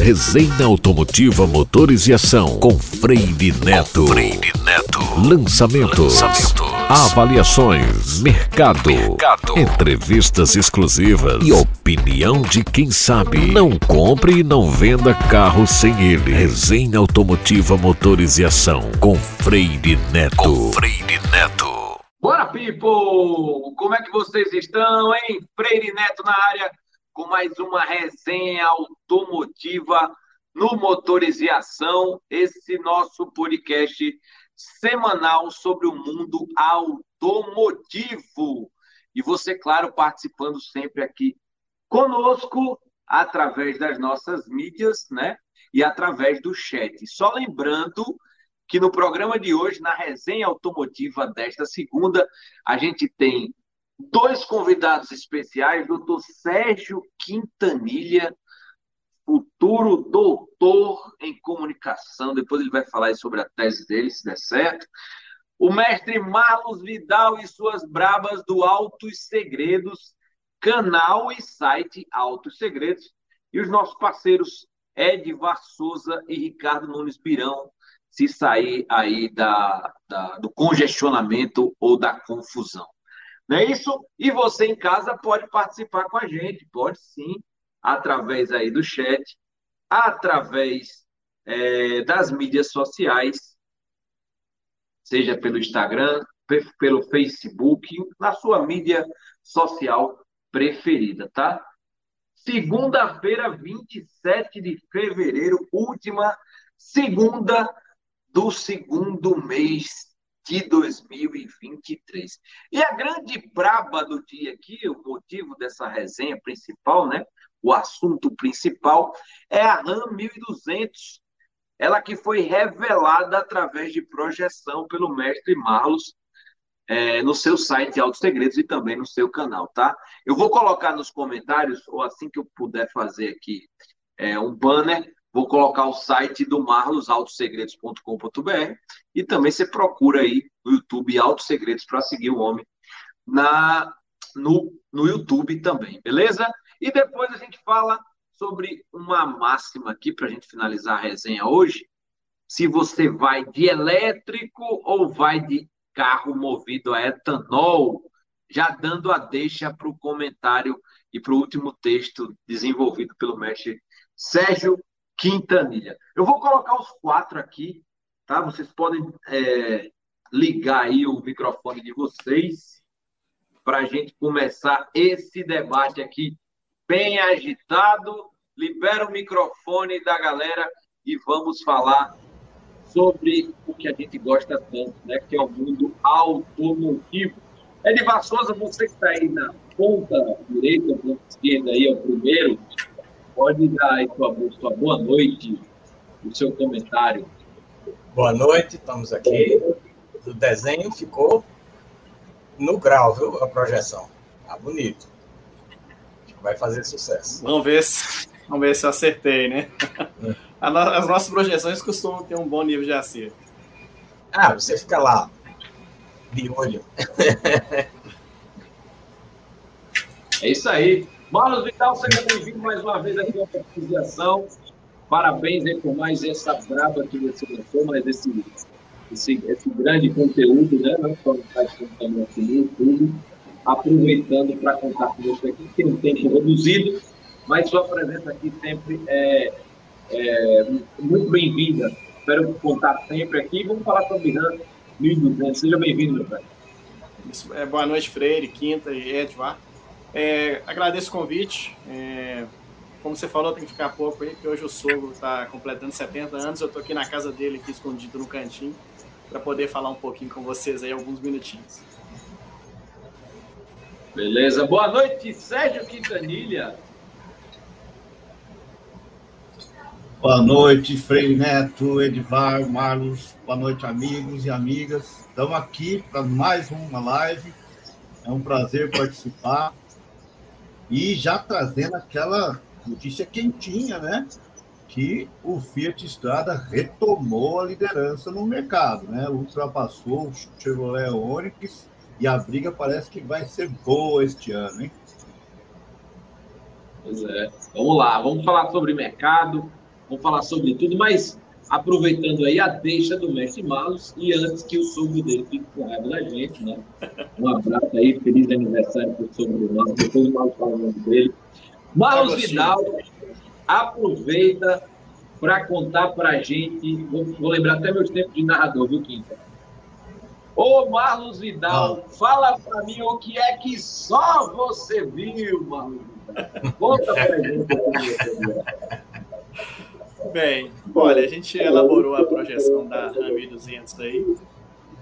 Resenha Automotiva Motores e Ação com Freire Neto. Freire Neto. Lançamento. Lançamento. Avaliações. Mercado. Mercado. Entrevistas exclusivas. E opinião de quem sabe. Não compre e não venda carro sem ele. Resenha Automotiva Motores e Ação com Freire Neto. Com Freire Neto. Bora, people! Como é que vocês estão, hein? Freire Neto na área com mais uma resenha automotiva no Motores e Ação, esse nosso podcast semanal sobre o mundo automotivo. E você, claro, participando sempre aqui conosco através das nossas mídias, né? E através do chat. Só lembrando que no programa de hoje, na resenha automotiva desta segunda, a gente tem dois convidados especiais, doutor Sérgio Quintanilha, futuro doutor em comunicação, depois ele vai falar sobre a tese dele, se der certo. O mestre Marlos Vidal e suas brabas do Altos Segredos, canal e site Altos Segredos, e os nossos parceiros Edvar Souza e Ricardo Nunes Birão, se sair aí da, da, do congestionamento ou da confusão. Não é isso? E você em casa pode participar com a gente, pode sim, através aí do chat, através é, das mídias sociais, seja pelo Instagram, pelo Facebook, na sua mídia social preferida, tá? Segunda-feira, 27 de fevereiro, última segunda do segundo mês de 2023. E a grande braba do dia aqui, o motivo dessa resenha principal, né? O assunto principal é a RAM 1200, ela que foi revelada através de projeção pelo mestre Marlos é, no seu site Altos Segredos e também no seu canal, tá? Eu vou colocar nos comentários, ou assim que eu puder fazer aqui, é, um banner Vou colocar o site do marlosautosegredos.com.br e também você procura aí no YouTube Autos Segredos para seguir o homem na no, no YouTube também, beleza? E depois a gente fala sobre uma máxima aqui para a gente finalizar a resenha hoje. Se você vai de elétrico ou vai de carro movido a etanol, já dando a deixa para o comentário e para o último texto desenvolvido pelo mestre Sérgio Quintanilha. Eu vou colocar os quatro aqui, tá? Vocês podem é, ligar aí o microfone de vocês para a gente começar esse debate aqui bem agitado. Libera o microfone da galera e vamos falar sobre o que a gente gosta tanto, né? Que é o mundo automotivo. Edivar Souza, você que está aí na ponta direita, ponta esquerda aí, é o primeiro Pode dar aí sua, sua boa noite, o seu comentário. Boa noite, estamos aqui. O desenho ficou no grau, viu? A projeção. Tá bonito. Vai fazer sucesso. Vamos ver se, vamos ver se eu acertei, né? As nossas projeções costumam ter um bom nível de acerto. Ah, você fica lá, de olho. é isso aí. Marlos Vital, seja bem-vindo mais uma vez aqui à participação. Parabéns aí por mais essa braba que você lançou, mais esse, esse, esse grande conteúdo, né? Não só no site como também aqui no YouTube. Aproveitando para contar com você aqui, que tem um tempo reduzido, mas sua presença aqui sempre é, é muito bem-vinda. Espero contar sempre aqui. Vamos falar sobre RAM 1200. Seja bem-vindo, meu pai. É, boa noite, Freire, Quinta e Edvar. É, agradeço o convite. É, como você falou, tem que ficar pouco aí, porque hoje o sogro está completando 70 anos. Eu estou aqui na casa dele, aqui escondido no cantinho, para poder falar um pouquinho com vocês aí alguns minutinhos. Beleza. Boa noite, Sérgio Quintanilha. Boa noite, Frei Neto, Edvar, Marlos. Boa noite, amigos e amigas. Estamos aqui para mais uma live. É um prazer participar. E já trazendo aquela notícia quentinha, né? Que o Fiat Strada retomou a liderança no mercado, né? Ultrapassou o Chevrolet Onix e a briga parece que vai ser boa este ano, hein? Pois é. Vamos lá, vamos falar sobre mercado, vamos falar sobre tudo, mas aproveitando aí a deixa do mestre Marlos e antes que o sogro dele fique com raiva da gente, né? Um abraço aí, feliz aniversário para o sogro do Marlos, depois o Marlos fala o nome dele. Marlos Vidal, aproveita para contar para a gente, vou, vou, lembrar até meus tempos de narrador, viu, Quinta? Ô, Marlos Vidal, ah. fala para mim o que é que só você viu, Marlos Vidal. Conta para a gente. Bem, olha, a gente elaborou a projeção da RAM 1200 aí,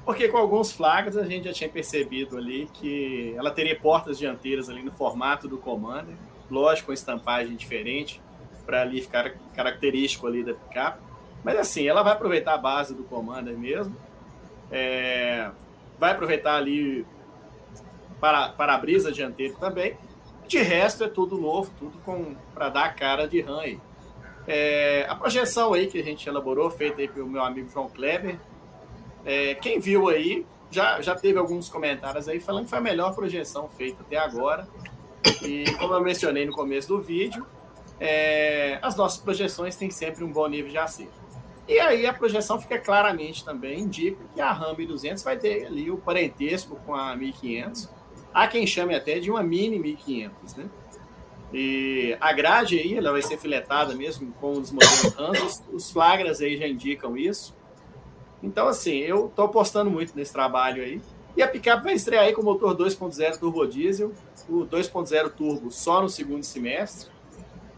porque com alguns flagras a gente já tinha percebido ali que ela teria portas dianteiras ali no formato do Commander, lógico, com estampagem diferente, para ali ficar característico ali da picape. Mas assim, ela vai aproveitar a base do Commander mesmo, é, vai aproveitar ali para, para a brisa dianteiro também. De resto é tudo novo, tudo para dar a cara de RAM aí. É, a projeção aí que a gente elaborou, feita aí pelo meu amigo João Kleber, é, quem viu aí já, já teve alguns comentários aí falando que foi a melhor projeção feita até agora. E como eu mencionei no começo do vídeo, é, as nossas projeções têm sempre um bom nível de acerto. E aí a projeção fica claramente também, indica que a RAM 1200 vai ter ali o parentesco com a 1500. Há quem chame até de uma mini 1500, né? E a grade aí, ela vai ser filetada mesmo com os modelos os, os flagras aí já indicam isso. Então, assim, eu estou apostando muito nesse trabalho aí. E a picape vai estrear aí com o motor 2.0 turbo diesel, o 2.0 turbo só no segundo semestre.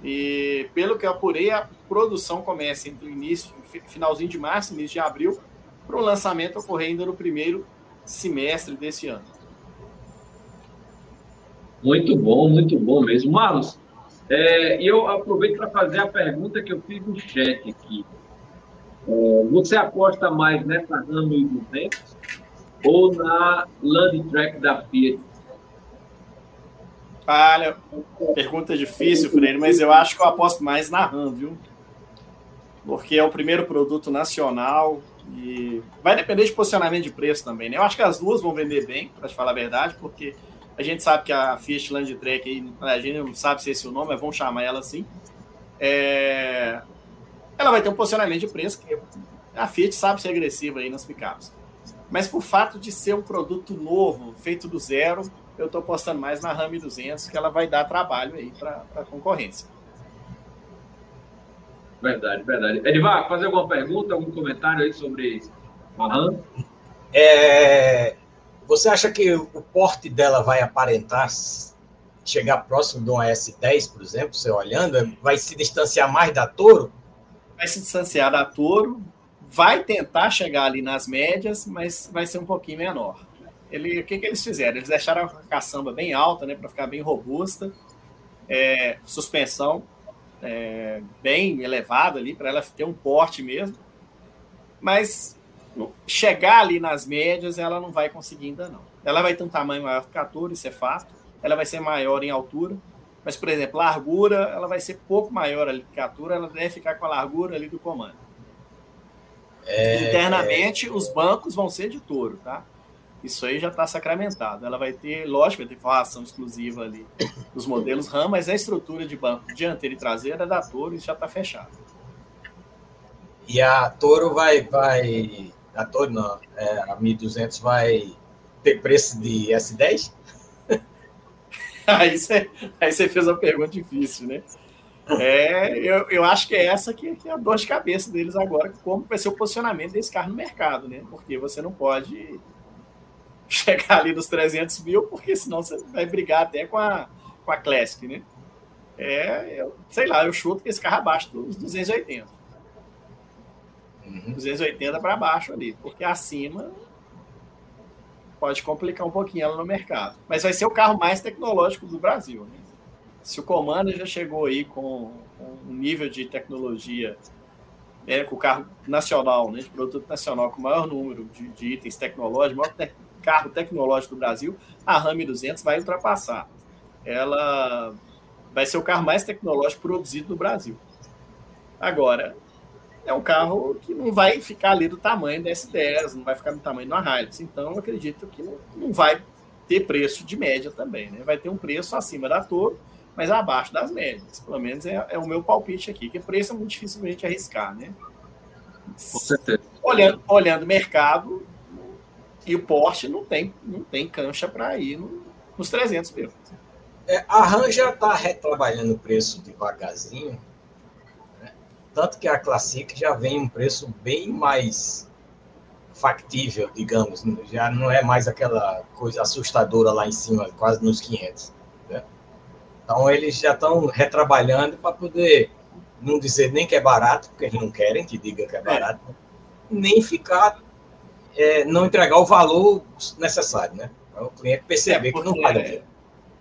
E pelo que eu apurei, a produção começa entre o início, finalzinho de março, início de abril, para o lançamento ocorrer ainda no primeiro semestre desse ano. Muito bom, muito bom mesmo. Marlos, é, eu aproveito para fazer a pergunta que eu fiz no chat aqui. É, você aposta mais nessa RAM 1200 ou na Land Track da Fiat? Olha, pergunta difícil, Freire, mas eu acho que eu aposto mais na RAM, viu? Porque é o primeiro produto nacional e vai depender de posicionamento de preço também, né? Eu acho que as duas vão vender bem, para te falar a verdade, porque a gente sabe que a Fiat Land Track, a gente não sabe se esse é o nome, mas vamos chamar ela assim. É... Ela vai ter um posicionamento de preço que a Fiat sabe ser agressiva aí nas picapes. Mas por fato de ser um produto novo, feito do zero, eu estou apostando mais na RAM 200, que ela vai dar trabalho aí para a concorrência. Verdade, verdade. Edivar, fazer alguma pergunta, algum comentário aí sobre a RAM? É, você acha que o porte dela vai aparentar chegar próximo de uma S10, por exemplo, você olhando? Vai se distanciar mais da Toro? Vai se distanciar da Toro, vai tentar chegar ali nas médias, mas vai ser um pouquinho menor ele, o que, que eles fizeram? Eles deixaram a caçamba bem alta, né, para ficar bem robusta, é, suspensão é, bem elevada ali, para ela ter um porte mesmo, mas chegar ali nas médias ela não vai conseguir ainda não. Ela vai ter um tamanho maior que a Toro, isso é fato, ela vai ser maior em altura, mas, por exemplo, largura, ela vai ser pouco maior ali que a Toro, ela deve ficar com a largura ali do comando. É... Internamente, os bancos vão ser de touro, tá? Isso aí já está sacramentado. Ela vai ter, lógico, vai ter forração exclusiva ali dos modelos RAM, mas a estrutura de banco dianteira e traseira da Toro já está fechada. E a Toro vai, vai, a Toro não, é, a 1200 vai ter preço de S10? aí, você, aí você fez uma pergunta difícil, né? É, eu, eu acho que é essa que, que é a dor de cabeça deles agora, como vai ser o posicionamento desse carro no mercado, né? Porque você não pode chegar ali nos 300 mil, porque senão você vai brigar até com a, com a Classic, né? É, eu, sei lá, eu chuto que esse carro abaixo dos 280. Uhum. 280 para baixo ali, porque acima pode complicar um pouquinho ela no mercado. Mas vai ser o carro mais tecnológico do Brasil. Né? Se o Commander já chegou aí com, com um nível de tecnologia, é, com o carro nacional, né, de produto nacional com maior número de, de itens tecnológicos, maior te carro tecnológico do Brasil, a Ram 200 vai ultrapassar. Ela vai ser o carro mais tecnológico produzido no Brasil. Agora, é um carro que não vai ficar ali do tamanho da S10, não vai ficar do tamanho uma Hilux. Então, eu acredito que não, não vai ter preço de média também. Né? Vai ter um preço acima da Toro mas abaixo das médias. Pelo menos é, é o meu palpite aqui, que preço é muito dificilmente arriscar, né? Com certeza. Olhando, olhando o mercado e o Porsche não tem, não tem cancha para ir no, nos 300 mil. É, a RAM já está retrabalhando o preço devagarzinho? Tanto que a Classic já vem um preço bem mais factível, digamos, já não é mais aquela coisa assustadora lá em cima, quase nos 500. Né? Então eles já estão retrabalhando para poder não dizer nem que é barato, porque eles não querem que diga que é, é. barato, é. nem ficar, é, não entregar o valor necessário, né? Para o cliente perceber é que não vale.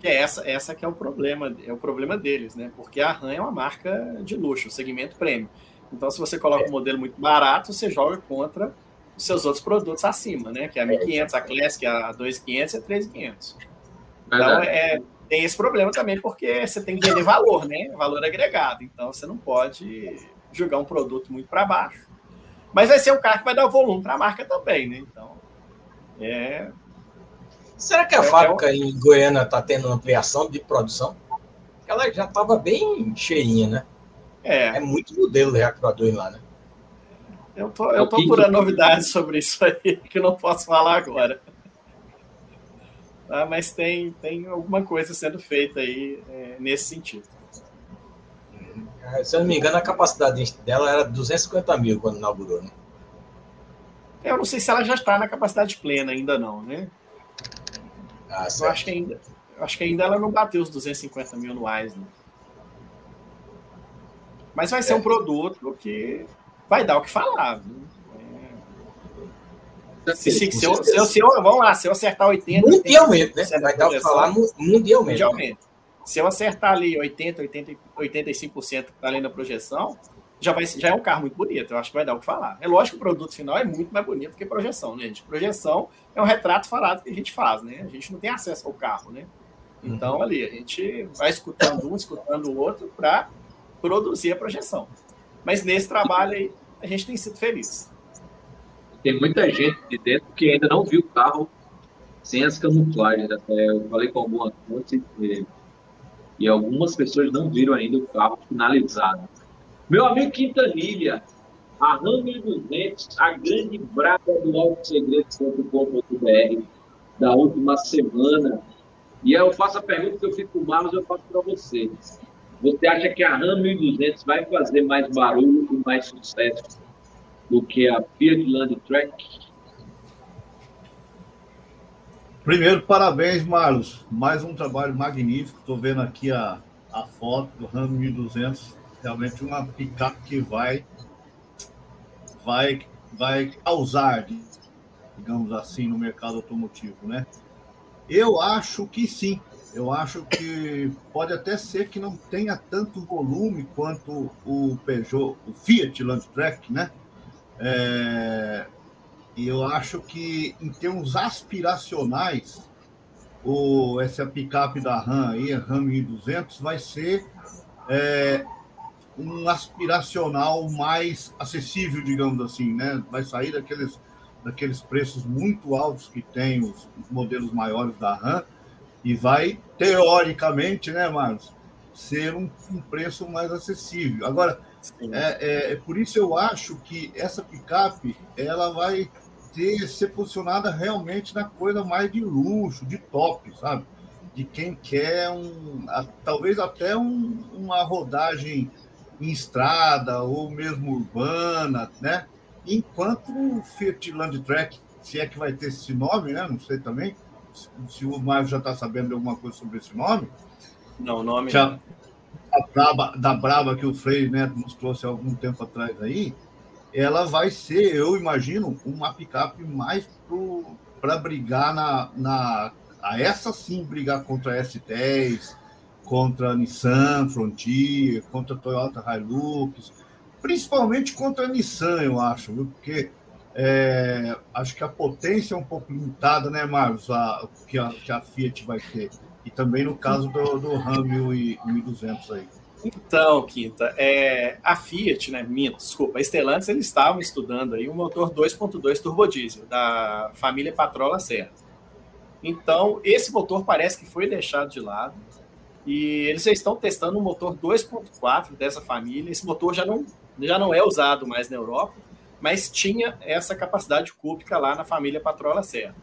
É, que é essa, essa que é o problema, é o problema deles, né? Porque a RAM é uma marca de luxo, segmento prêmio. Então, se você coloca é. um modelo muito barato, você joga contra os seus outros produtos acima, né? Que é a 1500, a Classic, a 2500 e a 3500. Então, é, tem esse problema também, porque você tem que vender valor, né? Valor agregado. Então, você não pode jogar um produto muito para baixo. Mas vai ser o cara que vai dar volume para a marca também, né? Então, é, Será que a é, fábrica é em Goiânia está tendo ampliação de produção? Ela já estava bem cheinha, né? É. É muito modelo de reactuador lá, né? Eu tô, eu tô procurando novidades sobre isso aí, que eu não posso falar agora. Tá, mas tem, tem alguma coisa sendo feita aí é, nesse sentido. É, se eu não me engano, a capacidade dela era 250 mil quando inaugurou, né? Eu não sei se ela já está na capacidade plena ainda não, né? Ah, eu acho que ainda, acho que ainda ela não bateu os 250 mil anuais, né? Mas vai ser é. um produto que vai dar o que falar. É... Se, se, se, eu, se, eu, se, eu, vamos lá, se eu acertar 80. Mundialmente, 80, né? Vai dar o que falar mundialmente. mundialmente. Se eu acertar ali 80, 80, 85% que está ali na projeção, já, vai, já é um carro muito bonito. Eu acho que vai dar o que falar. É lógico que o produto final é muito mais bonito que projeção, né, gente? Projeção é um retrato falado que a gente faz, né? A gente não tem acesso ao carro, né? Então, uhum. ali, a gente vai escutando um, escutando o outro para produzir a projeção. Mas nesse trabalho aí, a gente tem sido feliz. Tem muita gente de dentro que ainda não viu o carro sem as camuflagens. Até eu falei com algumas fontes e, e algumas pessoas não viram ainda o carro finalizado. Meu amigo Quintanilha, a RAM 1200, a grande brava do autosegredos.com.br da última semana. E eu faço a pergunta que eu fico com mas eu faço para vocês. Você acha que a RAM 1200 vai fazer mais barulho e mais sucesso do que a Fiat Land Track? Primeiro, parabéns, Marlos. Mais um trabalho magnífico. Estou vendo aqui a, a foto do RAM 1200 realmente uma picape que vai vai vai causar, digamos assim, no mercado automotivo, né? Eu acho que sim. Eu acho que pode até ser que não tenha tanto volume quanto o Peugeot, o Fiat Landtrek, né? É, e eu acho que em termos aspiracionais, o, essa picape da RAM aí, a RAM 1200, vai ser é, um aspiracional mais acessível, digamos assim, né? Vai sair daqueles, daqueles preços muito altos que tem os, os modelos maiores da RAM e vai, teoricamente, né, Marcos, ser um, um preço mais acessível. Agora, é, é, é, por isso eu acho que essa picape ela vai ter ser posicionada realmente na coisa mais de luxo, de top, sabe? De quem quer um, a, talvez até um, uma rodagem em estrada ou mesmo urbana, né? Enquanto o Fiat Land Track, se é que vai ter esse nome, né? Não sei também, se o Mário já está sabendo de alguma coisa sobre esse nome. Não, o nome já, a Braba, da Brava que o Freire Neto nos trouxe há algum tempo atrás aí, ela vai ser, eu imagino, uma picape mais para brigar na, na. A essa sim brigar contra a S10, contra a Nissan Frontier, contra a Toyota Hilux, principalmente contra a Nissan, eu acho, viu? porque é, acho que a potência é um pouco limitada, né, Marcos, a, que, a, que a Fiat vai ter. E também no caso do, do Ram 1200 aí. Então, Quinta, é, a Fiat, né, minha, desculpa, a Stellantis, eles estavam estudando aí um motor 2.2 turbodiesel da família Patrola Serra. Então, esse motor parece que foi deixado de lado E eles já estão testando um motor 2.4 dessa família. Esse motor já não, já não é usado mais na Europa, mas tinha essa capacidade cúbica lá na família Patrola Serra.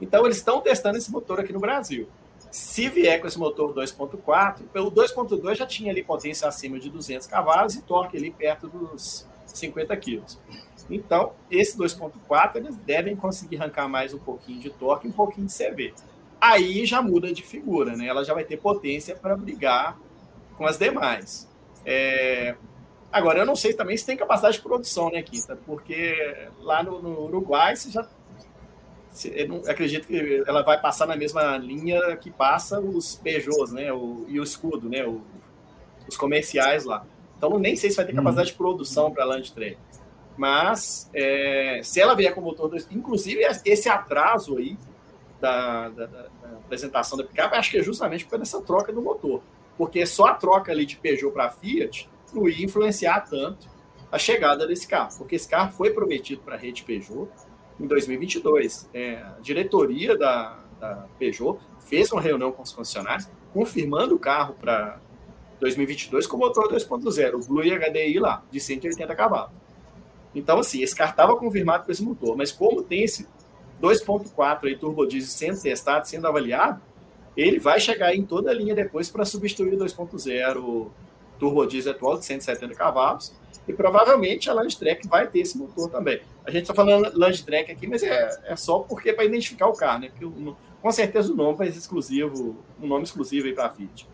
Então eles estão testando esse motor aqui no Brasil. Se vier com esse motor 2.4, pelo 2.2 já tinha ali potência acima de 200 cavalos e torque ali perto dos 50 quilos. Então, esse 2.4 eles devem conseguir arrancar mais um pouquinho de torque e um pouquinho de CV. Aí já muda de figura, né? Ela já vai ter potência para brigar com as demais. É... Agora, eu não sei também se tem capacidade de produção, né, Quinta? Porque lá no, no Uruguai você já eu não, acredito que ela vai passar na mesma linha que passa os Peugeots, né? O, e o escudo, né? O, os comerciais lá. Então, nem sei se vai ter capacidade uhum. de produção para a Landtrek. Mas, é, se ela vier com motor 2, inclusive esse atraso aí da, da, da, apresentação da picape, acho que é justamente por essa troca do motor. Porque só a troca ali de Peugeot para Fiat não ia influenciar tanto a chegada desse carro, porque esse carro foi prometido para a rede Peugeot em 2022. É, a diretoria da, da Peugeot fez uma reunião com os concessionários, confirmando o carro para 2022 com motor 2.0, o Blue HDI lá, de 180 cavalos. Então, assim, esse carro estava confirmado com esse motor, mas como tem esse 2.4 aí turbo diesel sendo testado, sendo avaliado, ele vai chegar em toda a linha depois para substituir o 2.0 turbo diesel atual de 170 cavalos e provavelmente a Landtrek vai ter esse motor também. A gente está falando Landtrek aqui, mas é, é só porque é para identificar o carro, né? Porque o, com certeza o nome vai ser exclusivo, um nome exclusivo aí para a Fiat.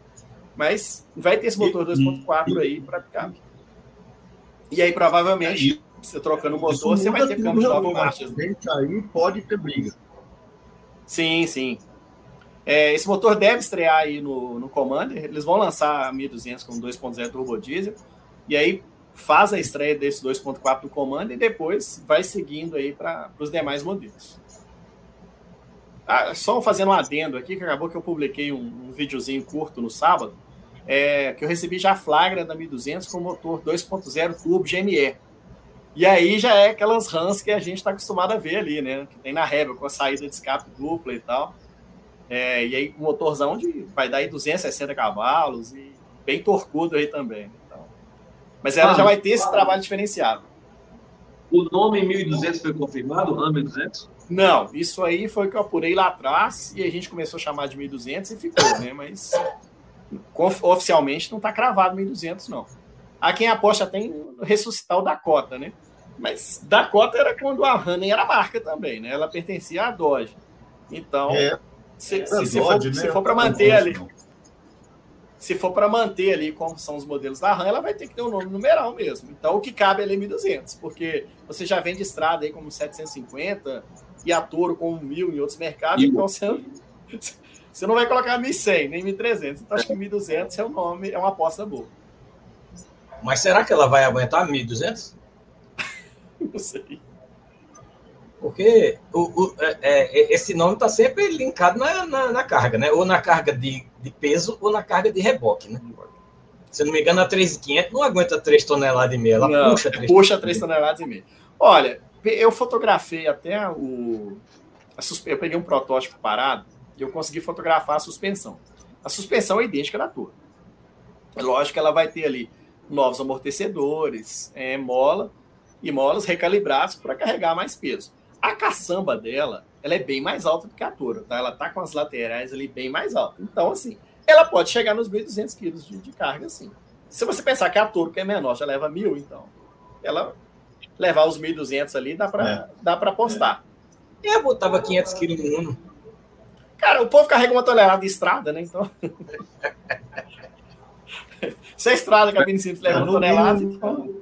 Mas vai ter esse motor 2.4 aí para picape. E aí provavelmente você trocando o motor, você vai ter câmbio de nova marcha. aí pode ter briga. Sim, sim. É, esse motor deve estrear aí no, no Commander. Eles vão lançar a 1200 com 2.0 turbo diesel. E aí faz a estreia desse 2.4 no Commander e depois vai seguindo aí para os demais modelos. Ah, só fazendo um adendo aqui, que acabou que eu publiquei um, um videozinho curto no sábado, é, que eu recebi já flagra da 1200 com motor 2.0 turbo GME. E aí já é aquelas RAMs que a gente está acostumado a ver ali, né? Que tem na Rebel, com a saída de escape dupla e tal. É, e aí um motorzão de, vai dar aí 260 cavalos e bem torcudo aí também. Então. Mas ela ah, já vai ter esse trabalho diferenciado. O nome 1200 foi confirmado, RAM 1200? Não, isso aí foi que eu apurei lá atrás e a gente começou a chamar de 1200 e ficou, né? Mas oficialmente não está cravado 1200, não. Há quem aposta até em ressuscitar o Dakota, né? Mas Dakota era quando a Honey era marca também, né? Ela pertencia à Dodge. Então, é, se, se, se, for, né? se for para manter ali, se for para manter ali como são os modelos da RAM, ela vai ter que ter um nome numeral mesmo. Então, o que cabe ali é 1200, porque você já vende estrada aí como 750 e a Toro com 1000 em outros mercados, então você, você não vai colocar 1100 nem 1300. Então, acho que 1200 é um nome, é uma aposta boa. Mas será que ela vai aguentar 1.200? Não sei. Porque o, o é, é esse nome está sempre linkado na, na, na, carga, né? Ou na carga de, de peso ou na carga de reboque, né? Se não me engano, a 3,500 não aguenta 3 toneladas e meia, ela não, puxa 3 puxa 3 toneladas e meia. Olha, eu fotografei até o. eu peguei um protótipo parado e eu consegui fotografar a suspensão. A suspensão é idêntica da tua. É lógico que ela vai ter ali novos amortecedores, é, mola e molas recalibrados para carregar mais peso. A caçamba dela, ela é bem mais alta do que a Toro, tá? Ela tá com as laterais ali bem mais altas. Então, assim, ela pode chegar nos 1.200 quilos de, de, carga, assim. Se você pensar que a Toro, que é menor, já leva mil, então, ela levar os 1.200 ali, dá para é. dá para apostar. É. Eu botava 500 quilos no Uno. Cara, o povo carrega uma tonelada de estrada, né? Então. Se a estrada, cabine simples, leva uma tonelada, então.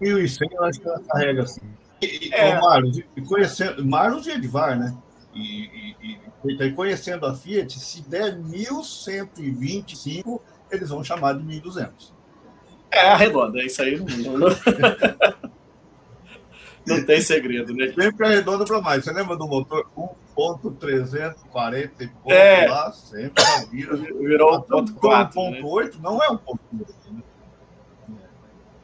1.100 eu acho que ela carrega assim. E, é. Marlos, e conhecendo, Marlos e Edvar, né? E, e, e, conhecendo a Fiat, se der 1.125, eles vão chamar de 1.200. É, arredonda, é isso aí. Não, não, não tem segredo, né? Sempre arredonda para mais. Você lembra do motor 1.340 e pouco é. lá? Sempre vira. Virou 1.4. 1.8 né? não é 1.8. Né?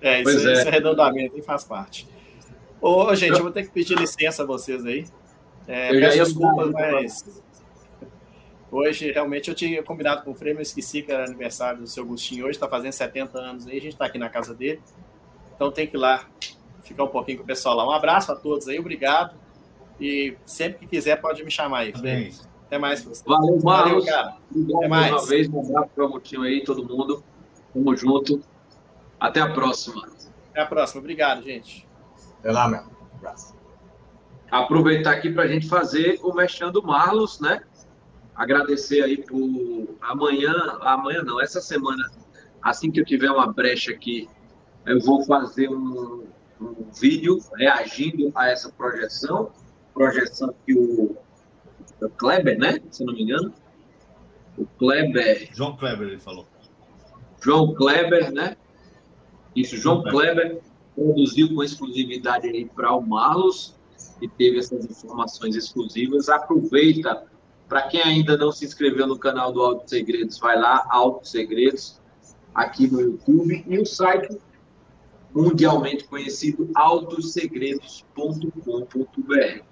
É, isso, é. esse arredondamento faz parte. Ô, gente, eu vou ter que pedir licença a vocês aí. É, peço desculpas, mas. Hoje, realmente, eu tinha combinado com o Freire, mas esqueci que era aniversário do seu Agostinho. Hoje está fazendo 70 anos aí, a gente está aqui na casa dele. Então tem que ir lá ficar um pouquinho com o pessoal lá. Um abraço a todos aí, obrigado. E sempre que quiser, pode me chamar aí. Freire. Até mais. Valeu, Valeu, cara. Obrigado Até mais. uma vez. Um abraço para o Agostinho aí, todo mundo. Tamo junto. Até a próxima. Até a próxima. Obrigado, gente. Até lá, meu. Um abraço. Aproveitar aqui para a gente fazer o Mexendo Marlos, né? agradecer aí por amanhã, amanhã não, essa semana, assim que eu tiver uma brecha aqui, eu vou fazer um, um vídeo reagindo a essa projeção, projeção que o, o Kleber, né, se não me engano, o Kleber... João Kleber, ele falou. João Kleber, né? Isso, João Kleber produziu com exclusividade aí para o Marlos e teve essas informações exclusivas. Aproveita para quem ainda não se inscreveu no canal do Alto Segredos, vai lá, Alto Segredos, aqui no YouTube, e o site mundialmente conhecido autossegredos.com.br.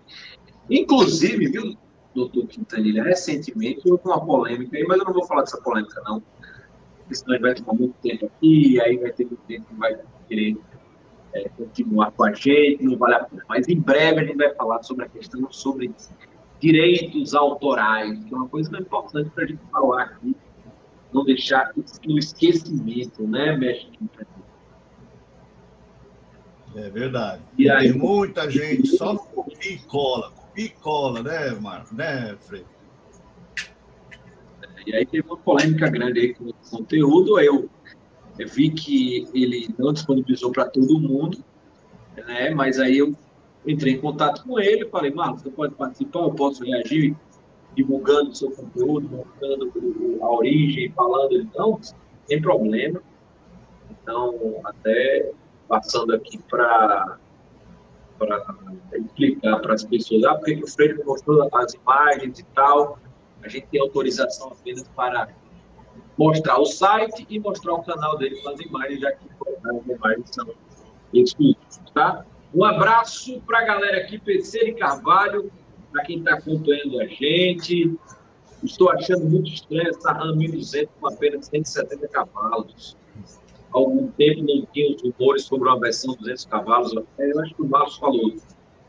Inclusive, viu, doutor Quintanilha, recentemente houve uma polêmica aí, mas eu não vou falar dessa polêmica, não. Porque senão vai tomar muito tempo aqui, e aí vai ter muito tempo que vai querer é, continuar com a gente, não vale a pena. Mas em breve a gente vai falar sobre a questão sobre direitos autorais, que é uma coisa muito importante para a gente falar aqui, não deixar no esquecimento, né, mestre? É verdade. E aí, Tem muita gente só copia e cola, copia e cola, né, Marco? Né, Frei? E aí teve uma polêmica grande aí com o conteúdo. Eu, eu vi que ele não disponibilizou para todo mundo, né? Mas aí eu entrei em contato com ele, falei, Marcos, você pode participar, eu posso reagir divulgando o seu conteúdo, mostrando a origem, falando, ele, não, sem problema. Então, até passando aqui para explicar para as pessoas, ah, porque o Freire mostrou as imagens e tal, a gente tem autorização apenas para mostrar o site e mostrar o canal dele com as imagens, já que as imagens são exclusivas, tá? Um abraço para a galera aqui, PC e Carvalho, para quem está acompanhando a gente. Estou achando muito estranho essa RAM 1200 com apenas 170 cavalos. Algum tempo não tinha os rumores sobre uma versão 200 cavalos. Eu acho que o Marcos falou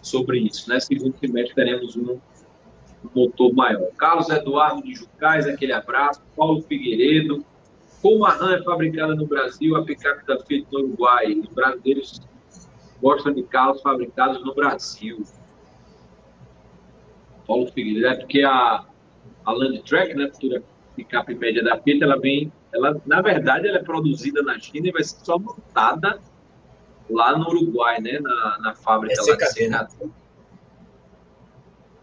sobre isso, né? Segundo teremos um, um motor maior. Carlos Eduardo de Jucais, aquele abraço. Paulo Figueiredo. Como a RAM é fabricada no Brasil, a picape da Fiat no Uruguai, os brasileiros gostam de carros fabricados no Brasil. Paulo Figueiredo, é porque a, a Land Track, né, futura picape média da Fiat, ela vem, ela, na verdade, ela é produzida na China e vai ser só montada lá no Uruguai, né, na, na fábrica lá de né?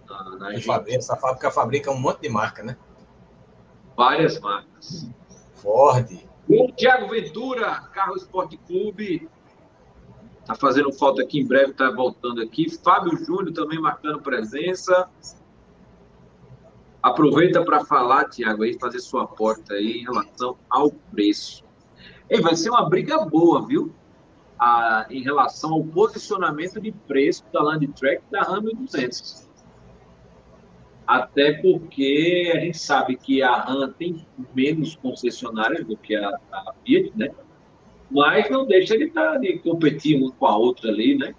na, na Essa fábrica fabrica um monte de marca, né? Várias marcas. Ford. O Thiago Ventura, Carro Esporte Clube, Está fazendo falta aqui, em breve está voltando aqui. Fábio Júnior também marcando presença. Aproveita para falar, Tiago, aí, fazer sua porta aí em relação ao preço. E vai ser uma briga boa, viu? Ah, em relação ao posicionamento de preço da Land Track da Ram 1200. Até porque a gente sabe que a RAM tem menos concessionárias do que a, a Fiat, né? mas não deixa ele estar tá, de competir um com a outra ali, né?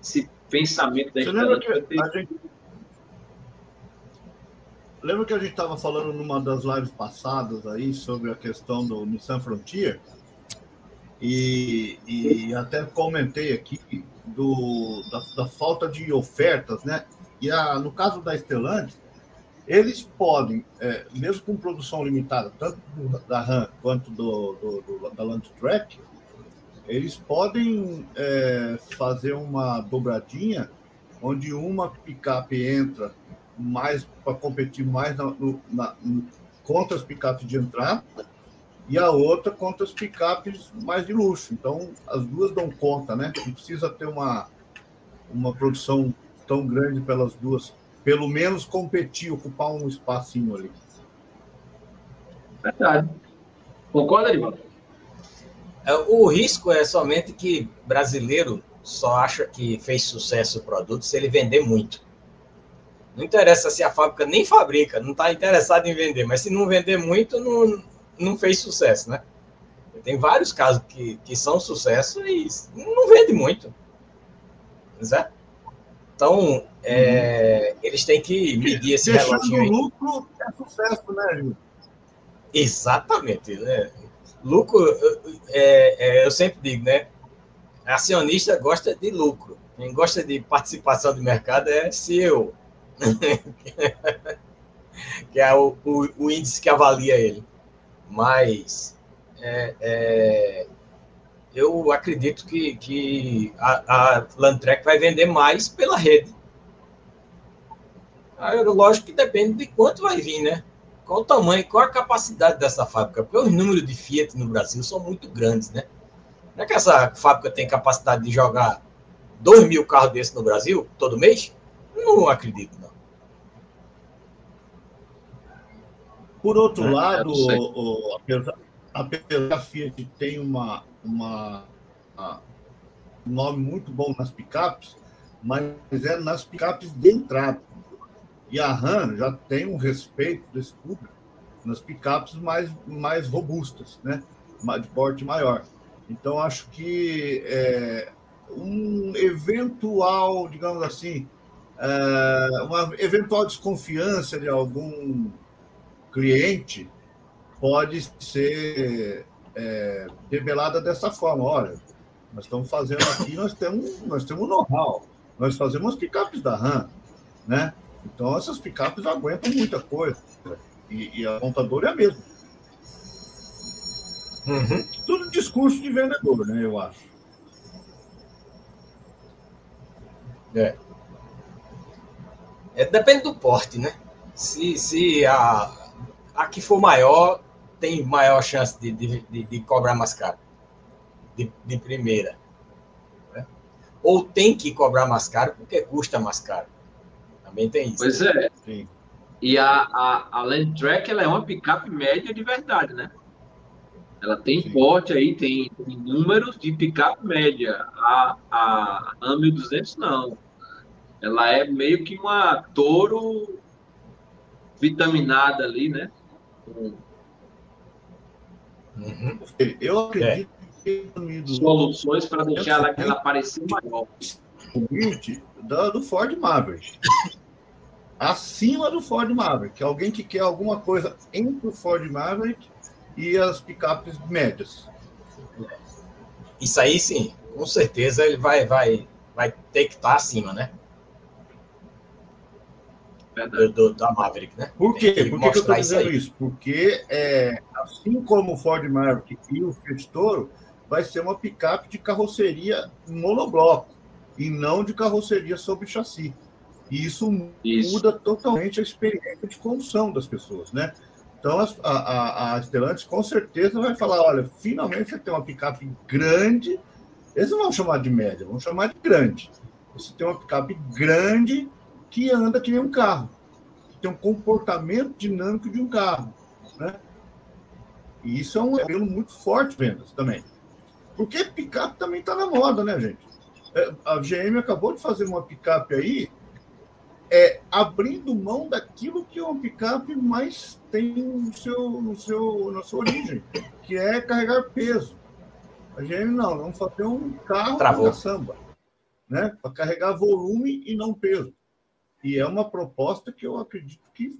Esse pensamento da gente... lembra que a gente estava falando numa das lives passadas aí sobre a questão do Nissan Frontier? E, e até comentei aqui do, da, da falta de ofertas, né? E a, no caso da Stellantis, eles podem, é, mesmo com produção limitada, tanto da RAM quanto do, do, do da Land Track, eles podem é, fazer uma dobradinha onde uma picape entra mais para competir mais na, no, na, contra as picapes de entrada e a outra contra as picapes mais de luxo. Então, as duas dão conta, né? Não precisa ter uma, uma produção tão grande pelas duas pelo menos competir, ocupar um espacinho ali. Verdade. Concorda, Edivaldo? É, o risco é somente que brasileiro só acha que fez sucesso o produto se ele vender muito. Não interessa se a fábrica nem fabrica, não está interessada em vender, mas se não vender muito, não, não fez sucesso, né? Tem vários casos que, que são sucesso e não vende muito. Certo? Então, é, eles têm que medir esse relógio. Aí. lucro é sucesso, né, Gil? Exatamente. Né? Lucro, é, é, eu sempre digo, né? Acionista gosta de lucro. Quem gosta de participação do mercado é CEO. que é o, o, o, índice que avalia ele. Mas é, é, eu acredito que, que a, a Landtrek vai vender mais pela rede. Lógico que depende de quanto vai vir, né? Qual o tamanho, qual a capacidade dessa fábrica? Porque os números de Fiat no Brasil são muito grandes, né? Não é que essa fábrica tem capacidade de jogar 2 mil carros desses no Brasil todo mês? Não acredito, não. Por outro é, lado, o, o, apesar, apesar da Fiat tem uma, uma, uma, um nome muito bom nas picapes, mas é nas picapes de entrada. E a RAM já tem um respeito desse público nas picapes mais, mais robustas, né? de porte maior. Então, acho que é, um eventual, digamos assim, é, uma eventual desconfiança de algum cliente pode ser é, debelada dessa forma. Olha, nós estamos fazendo aqui, nós temos, nós temos know-how, nós fazemos picapes da RAM, né? Então, essas picapes aguentam muita coisa. E, e a montadora é a mesma. Uhum. Tudo discurso de vendedor, né? Eu acho. É. é. Depende do porte, né? Se, se a, a que for maior, tem maior chance de, de, de, de cobrar mais caro. De, de primeira. Né? Ou tem que cobrar mais caro porque custa mais caro. Também tem isso. Pois é. Sim. E a, a, a Land Track ela é uma picape média de verdade, né? Ela tem Sim. porte aí, tem, tem, números de picape média. A, a, a 1200 não. Ela é meio que uma touro vitaminada ali, né? Uhum. Eu acredito é. que soluções para deixar ela, ela parecer maior. O do Ford Maverick acima do Ford Maverick. Alguém que quer alguma coisa entre o Ford Maverick e as picapes médias. Isso aí sim, com certeza ele vai, vai, vai ter que estar acima, né? Do, do, da Maverick, né? Por quê? Por que, eu estou dizendo isso, isso? Porque é, assim como o Ford Maverick e o Fiat Toro, vai ser uma picape de carroceria monobloco e não de carroceria sobre chassi. E isso, isso, muda totalmente a experiência de condução das pessoas, né? Então, a, a, a Stellantis com certeza vai falar, olha, finalmente você tem uma picape grande, eles não vão chamar de média, vão chamar de grande. Você tem uma picape grande que anda que nem um carro, que tem um comportamento dinâmico de um carro, né? E isso é um apelo muito forte vendas também. Porque picape também está na moda, né, gente? É, a GM acabou de fazer uma picape aí é, abrindo mão daquilo que o picape mais tem no seu, no seu, na sua origem, que é carregar peso. A gente não, vamos fazer um carro para samba, né? para carregar volume e não peso. E é uma proposta que eu acredito que,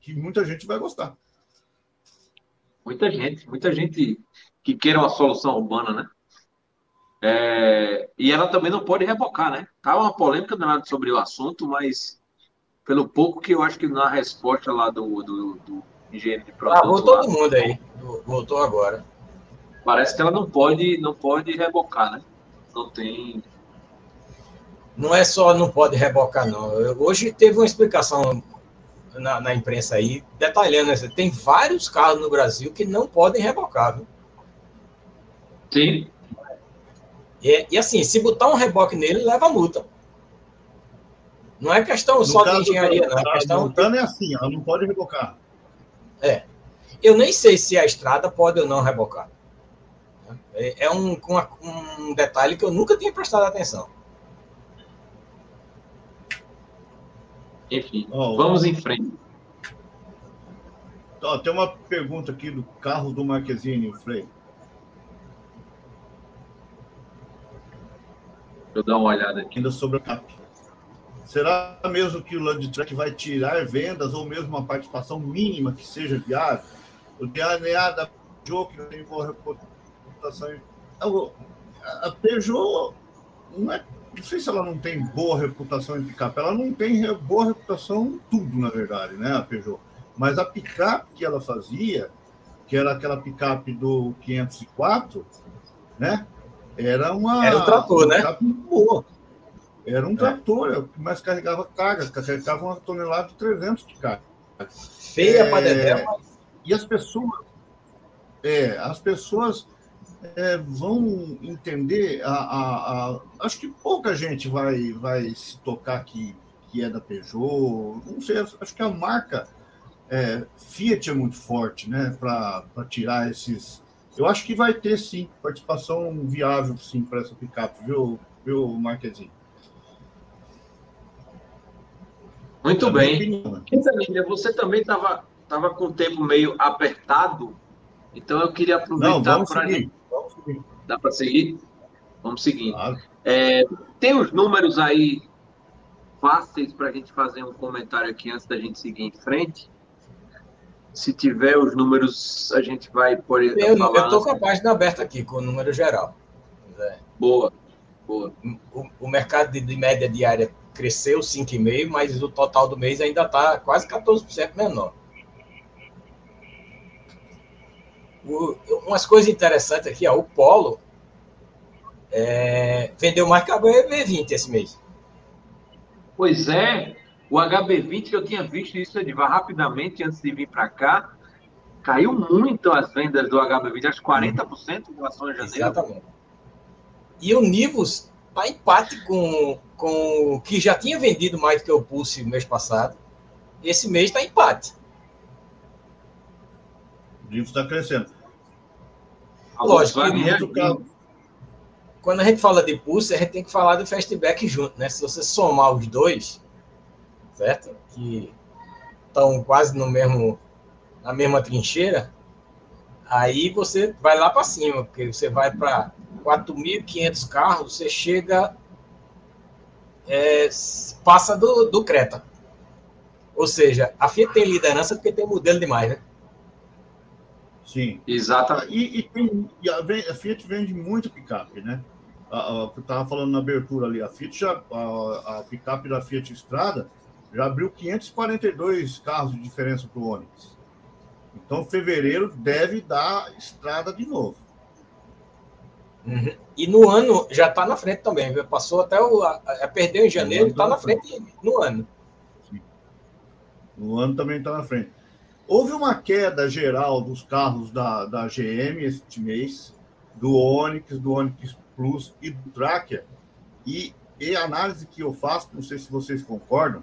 que muita gente vai gostar. Muita gente, muita gente que queira uma solução urbana, né? É, e ela também não pode rebocar, né? Tá uma polêmica danada sobre o assunto, mas pelo pouco que eu acho que na resposta lá do, do, do engenheiro de produto. Ah, voltou todo mundo aí. Voltou agora. Parece que ela não pode, não pode rebocar, né? Não tem. Não é só não pode rebocar, não. Hoje teve uma explicação na, na imprensa aí, detalhando essa. Tem vários carros no Brasil que não podem rebocar, viu? Sim. E, e assim, se botar um reboque nele, leva multa. Não é questão só de engenharia, não. É questão. é assim, ela não pode rebocar. É. Eu nem sei se a estrada pode ou não rebocar. É, é um, um detalhe que eu nunca tinha prestado atenção. Enfim, oh, vamos em frente. Oh, tem uma pergunta aqui do carro do Marquezine, Frei. Deixa eu dar uma olhada aqui. Ainda sobre a CAP. Será mesmo que o Landtrack vai tirar vendas ou mesmo uma participação mínima que seja viável? O DNA da Peugeot, que tem boa reputação. A Peugeot, não, é, não sei se ela não tem boa reputação em picape, ela não tem boa reputação em tudo, na verdade, né, a Peugeot. Mas a picape que ela fazia, que era aquela picape do 504, né? Era uma. Era um trator, né? boa. Era um é. trator, é mas carregava carga, carregava uma tonelada de 300 de carga. Feia é, para. E as pessoas, é, as pessoas é, vão entender, a, a, a, acho que pouca gente vai, vai se tocar que, que é da Peugeot, não sei, acho que a marca é, Fiat é muito forte, né, para tirar esses... Eu acho que vai ter, sim, participação viável, sim, para essa picape, viu, viu Marquezinho? Muito bem. Quintanilha, você também estava tava com o tempo meio apertado, então eu queria aproveitar para. Dá para seguir? Vamos seguir. Claro. É, tem os números aí fáceis para a gente fazer um comentário aqui antes da gente seguir em frente? Se tiver os números, a gente vai por Eu estou com a página aberta aqui, com o número geral. É. Boa, boa. O, o mercado de, de média diária cresceu 5,5%, mas o total do mês ainda está quase 14% menor. O, umas coisas interessantes aqui, ó, o Polo é, vendeu mais que a HB20 esse mês. Pois é, o HB20 que eu tinha visto isso, Edivar, rapidamente antes de vir para cá, caiu muito as vendas do HB20, acho 40% em relação a janeiro. Exatamente. E o Nivus está empate com, com o que já tinha vendido mais do que o Pulse no mês passado. Esse mês está empate. O Nivus está crescendo. Lógico, quando a gente fala de Pulse, a gente tem que falar do Fastback junto, né? Se você somar os dois, certo? Que estão quase no mesmo, na mesma trincheira, aí você vai lá para cima, porque você vai para 4.500 carros, você chega, é, passa do, do Creta. Ou seja, a Fiat tem liderança porque tem modelo demais, né? Sim. Exatamente. E, e, tem, e a, Fiat vende muito picape, né? A, eu estava falando na abertura ali, a Fiat já, a, a picape da Fiat Estrada já abriu 542 carros de diferença para o Onix. Então, fevereiro deve dar estrada de novo. Uhum. E no ano já está na frente também, viu? Passou até o. A, a perdeu em janeiro, está tá na frente no ano. Sim. No ano também está na frente. Houve uma queda geral dos carros da, da GM este mês, do Onix, do Onix Plus e do Tracker. E, e a análise que eu faço, não sei se vocês concordam,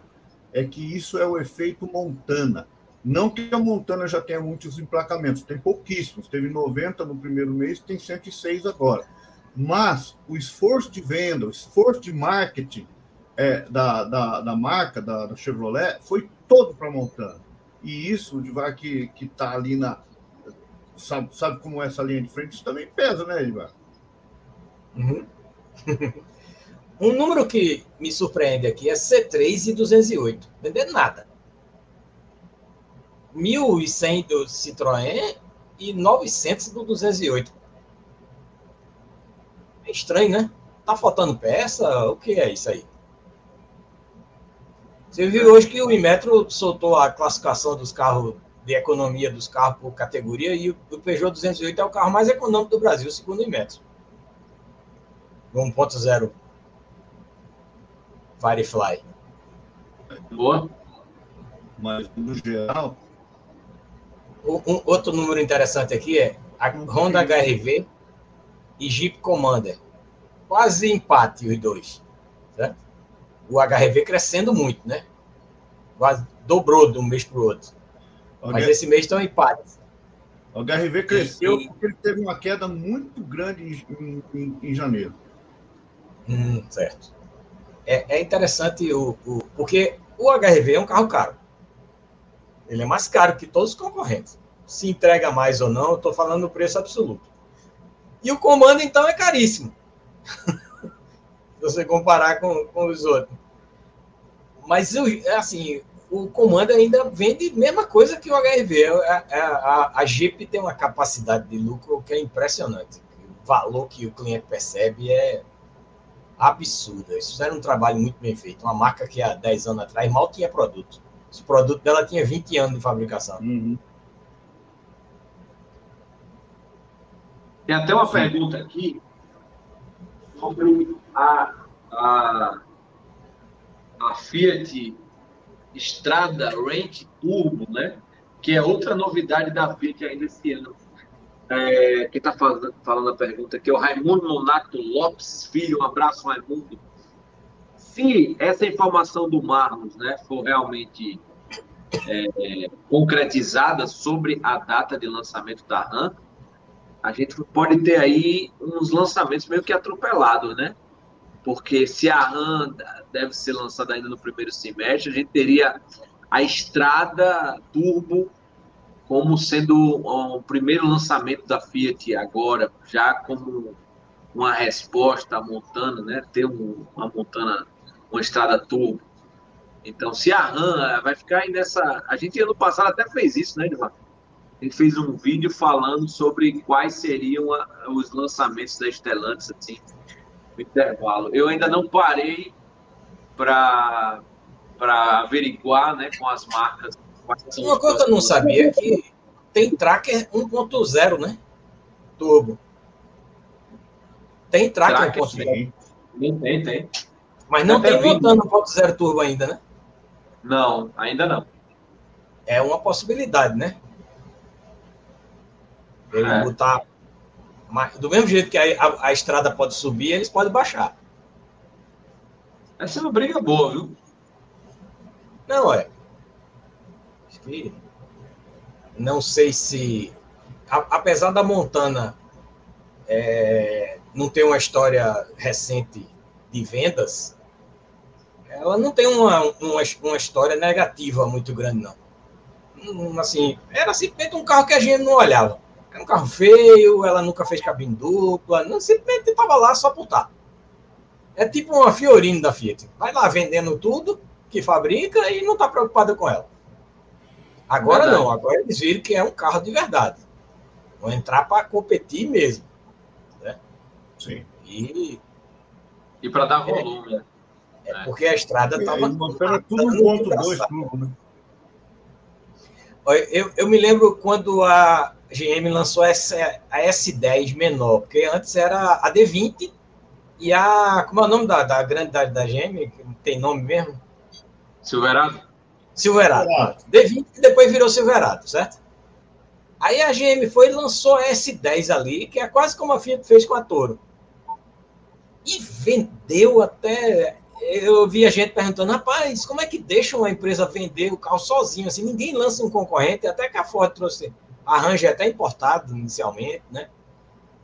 é que isso é o efeito Montana. Não que a Montana já tenha muitos emplacamentos, tem pouquíssimos. Teve 90 no primeiro mês, tem 106 agora. Mas o esforço de venda, o esforço de marketing é, da, da, da, marca, da, da Chevrolet, foi todo para a Montana. E isso, de que que está ali na. Sabe, sabe como é essa linha de frente? Isso também pesa, né, Edvar? Uhum. um número que me surpreende aqui é C3 e 208. Vender nada. 1.100 do Citroën e 900 do 208. É estranho, né? Tá faltando peça? O que é isso aí? Você viu hoje que o Inmetro soltou a classificação dos carros de economia dos carros por categoria e o Peugeot 208 é o carro mais econômico do Brasil, segundo o Inmetro. 1.0 Firefly. Boa. Mas no geral, um, outro número interessante aqui é a Honda HRV e Jeep Commander. Quase empate os dois. Certo? O HRV crescendo muito, né? Quase dobrou de um mês para o outro. Mas esse mês estão empates. O HRV cresceu e... porque ele teve uma queda muito grande em, em, em janeiro. Hum, certo. É, é interessante o, o, porque O HRV é um carro caro. Ele é mais caro que todos os concorrentes. Se entrega mais ou não, eu estou falando do preço absoluto. E o comando, então, é caríssimo. Se você comparar com, com os outros. Mas, assim, o comando ainda vende a mesma coisa que o HRV. A, a, a, a Jeep tem uma capacidade de lucro que é impressionante. O valor que o cliente percebe é absurdo. Eles fizeram um trabalho muito bem feito. Uma marca que há 10 anos atrás mal tinha produto. O produto dela tinha 20 anos de fabricação. Uhum. Tem até uma Sim. pergunta aqui sobre a, a, a Fiat Strada Range Turbo, né? Que é outra novidade da Fiat ainda esse ano. É, quem está falando, a pergunta aqui é o Raimundo Nonato Lopes Filho. Um abraço, Raimundo. Se essa informação do Marlos né, for realmente é, concretizada sobre a data de lançamento da RAM, a gente pode ter aí uns lançamentos meio que atropelados, né? Porque se a RAM deve ser lançada ainda no primeiro semestre, a gente teria a Estrada Turbo como sendo o primeiro lançamento da Fiat agora, já como uma resposta à Montana, né? Ter um, uma Montana, uma Estrada Turbo. Então, se a RAM vai ficar aí nessa. A gente ano passado até fez isso, né, Edvar? Gente fez um vídeo falando sobre quais seriam a, os lançamentos da Stellantis, assim, no intervalo. Eu ainda não parei para averiguar né, com as marcas. Uma coisa que eu não sabia é que tem tracker 1.0, né? Turbo. Tem tracker, tracker 1.0. Tem, tem. Mas não tem montando 1.0 turbo ainda, né? Não, ainda não. É uma possibilidade, né? Ele é. botar. Do mesmo jeito que a, a, a, estrada pode subir, eles podem baixar. Essa é uma briga boa, viu? Não, é. Não sei se. A, apesar da Montana é, não ter uma história recente de vendas, ela não tem uma, uma, uma história negativa muito grande, não. Hum, assim, era simplesmente um carro que a gente não olhava. Era um carro feio, ela nunca fez cabine dupla, não, simplesmente estava lá só por estar. É tipo uma Fiorino da Fiat. Vai lá vendendo tudo que fabrica e não está preocupada com ela. Agora verdade. não, agora eles viram que é um carro de verdade. Vão entrar para competir mesmo. Né? Sim. E, e para dar volume, né? É porque a estrada estava. É, tudo um ponto dois tudo, né? Eu, eu me lembro quando a GM lançou essa, a S10 menor, porque antes era a D20 e a. Como é o nome da, da grande da, da GM? Tem nome mesmo? Silverado. Silverado. Silverado. D20 e depois virou Silverado, certo? Aí a GM foi e lançou a S10 ali, que é quase como a Fiat fez com a Toro. E vendeu até eu vi a gente perguntando, rapaz, como é que deixa uma empresa vender o carro sozinho? Assim, ninguém lança um concorrente, até que a Ford trouxe a Ranger até importado inicialmente, né?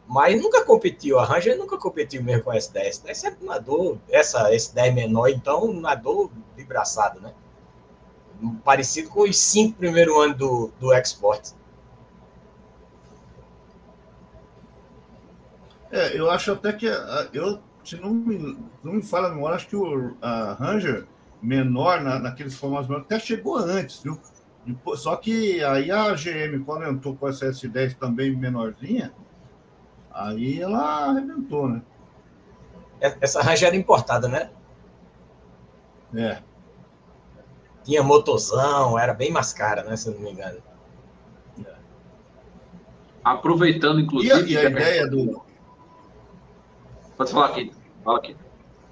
Mas nunca competiu, a Ranger nunca competiu mesmo com a S10. A S10 sempre nadou, essa S10 menor, então, nadou de braçada, né? Parecido com os cinco primeiros anos do, do Export. É, eu acho até que eu se não me, não me fala a acho que o a Ranger menor, na, naqueles formatos menores, até chegou antes, viu? Só que aí a GM, quando entrou com essa S10 também menorzinha, aí ela arrebentou, né? É, essa Ranger era importada, né? É. Tinha motorzão, era bem mais cara, né? Se não me engano. Aproveitando, inclusive. E a, e a ideia do. Pode falar aqui. Fala aqui.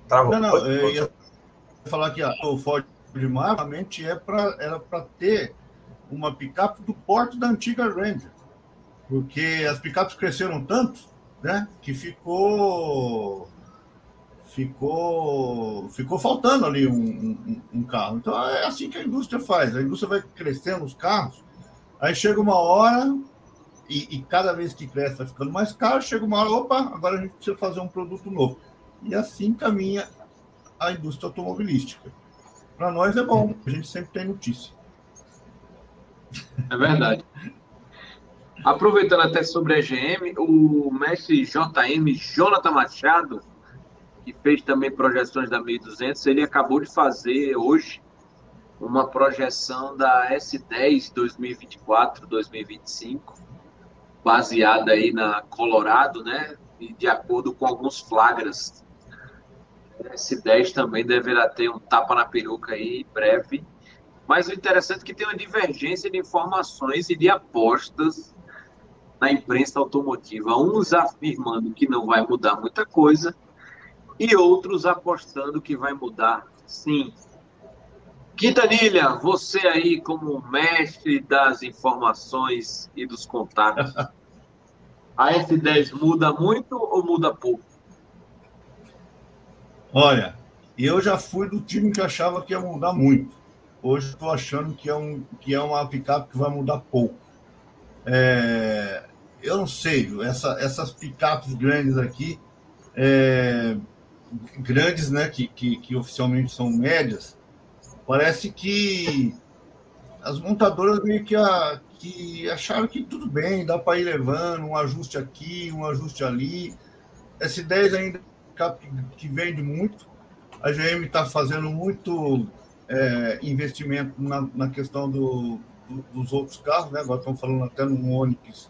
Travou. Não, não, eu ia falar que o Ford Mar realmente é pra, era para ter uma picape do porte da antiga Ranger. Porque as picapes cresceram tanto, né, que ficou ficou ficou faltando ali um, um, um, carro. Então é assim que a indústria faz. A indústria vai crescendo os carros, aí chega uma hora e, e cada vez que cresce vai ficando mais caro. Chega uma hora, opa, agora a gente precisa fazer um produto novo. E assim caminha a indústria automobilística. para nós é bom, a gente sempre tem notícia. É verdade. Aproveitando até sobre a GM, o mestre JM Jonathan Machado, que fez também projeções da 1200, ele acabou de fazer hoje uma projeção da S10 2024-2025, baseada aí na Colorado, né? E de acordo com alguns flagras. A S10 também deverá ter um tapa na peruca aí em breve. Mas o interessante é que tem uma divergência de informações e de apostas na imprensa automotiva. Uns afirmando que não vai mudar muita coisa e outros apostando que vai mudar sim. Quintanilha, você aí como mestre das informações e dos contatos, a S10 muda muito ou muda pouco? Olha, eu já fui do time que achava que ia mudar muito. Hoje estou achando que é, um, que é uma picape que vai mudar pouco. É, eu não sei, essa, essas picapes grandes aqui, é, grandes, né, que, que, que, oficialmente são médias, parece que as montadoras meio que, a, que acharam que tudo bem, dá para ir levando, um ajuste aqui, um ajuste ali. S10 ainda é que, que vende muito, a GM está fazendo muito é, investimento na, na questão do, do, dos outros carros, né? agora estão falando até no Onix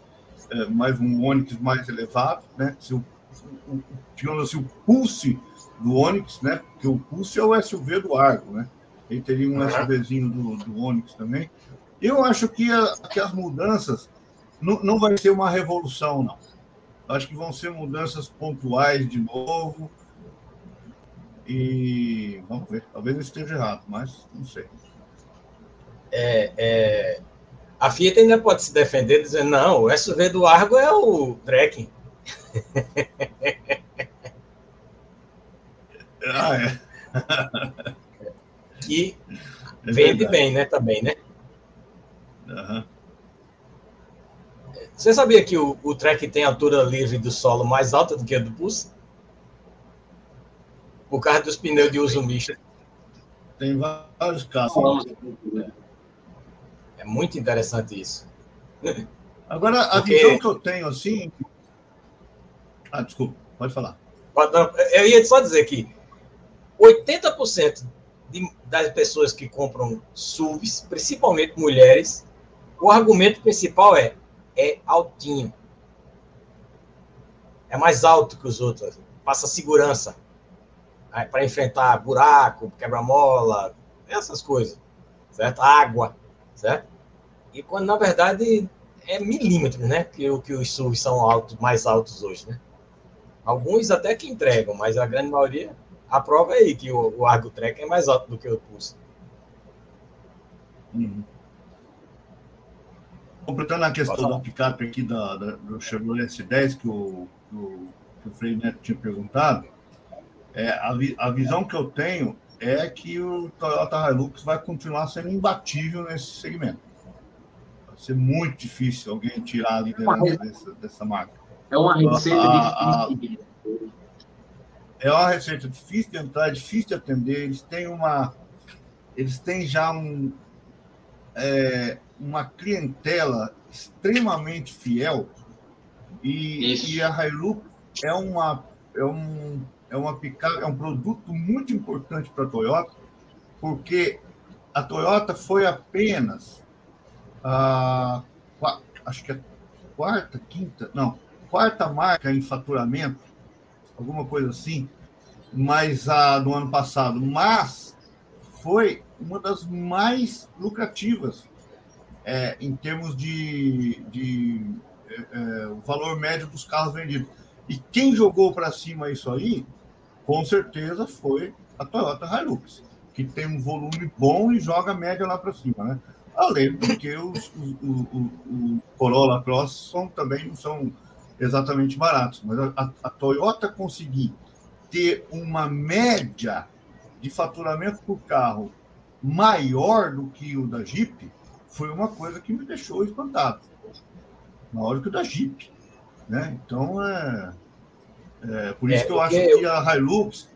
é, mais um Onix mais elevado, né? Se o, o, digamos assim, o Pulse do Onix, né? Porque o Pulse é o SUV do Argo, né? Ele teria um SUVzinho do, do Onix também. Eu acho que, a, que as mudanças não, não vai ser uma revolução, não. Acho que vão ser mudanças pontuais de novo. E vamos ver, talvez eu esteja errado, mas não sei. É, é, a Fiat ainda pode se defender dizendo, não, o SUV do Argo é o Trekking. Ah, é. que é vende bem, né? Também, né? Uhum. Você sabia que o, o Trek tem altura livre do solo mais alta do que a do Pulse? Por causa dos pneus de uso misto. Tem vários casos. É muito interessante isso. Agora, a Porque... visão que eu tenho, assim. Ah, desculpa, pode falar. Eu ia só dizer que 80% de, das pessoas que compram SUVs, principalmente mulheres, o argumento principal é é altinho. É mais alto que os outros. Passa segurança para enfrentar buraco, quebra-mola, essas coisas. Certo? Água certo? E quando, na verdade, é milímetros, né? Que, que os SUVs são altos, mais altos hoje, né? Alguns até que entregam, mas a grande maioria, a prova é aí que o, o Argo Trek é mais alto do que o Pulse. Uhum. Completando a questão da picape aqui da, da, do Chevrolet S10, que o, o, que o Frei Neto tinha perguntado, é, a, a visão que eu tenho é que o Toyota Hilux vai continuar sendo imbatível nesse segmento. Vai ser muito difícil alguém tirar a liderança dessa, dessa marca. É uma receita a, difícil. é uma receita difícil de entrar, é difícil de atender. Eles têm uma. Eles têm já um, é, uma clientela extremamente fiel. E, e a Hilux é uma. É um é uma picape, é um produto muito importante para a Toyota, porque a Toyota foi apenas a acho que a quarta, quinta, não, quarta marca em faturamento, alguma coisa assim, mas a do ano passado, mas foi uma das mais lucrativas é, em termos de, de é, é, valor médio dos carros vendidos. E quem jogou para cima isso aí com certeza foi a Toyota Hilux, que tem um volume bom e joga a média lá para cima, né? Além do que os, os, Corolla Cross são, também não são exatamente baratos, mas a, a Toyota conseguir ter uma média de faturamento por carro maior do que o da Jeep foi uma coisa que me deixou espantado. Maior que o da Jeep. Né? Então, é, é, por isso é, que eu acho que a Hilux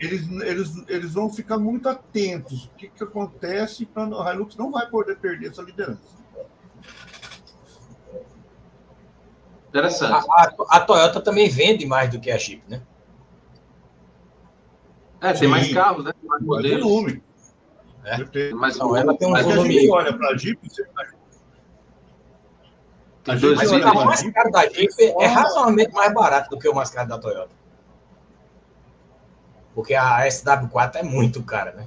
eles, eles, eles vão ficar muito atentos. O que, que acontece quando a Hilux não vai poder perder essa liderança. Interessante. A, a, a, Toyota também vende mais do que a Jeep, né? É, tem Sim. mais carros, né? Mais modelos. volume. É. Mas então, ela tem um mas volume. A gente olha para a Jeep, você a Jeep, mas o caro da Jeep é razoavelmente mais barato do que o mais caro da Toyota. Porque a SW4 é muito cara, né?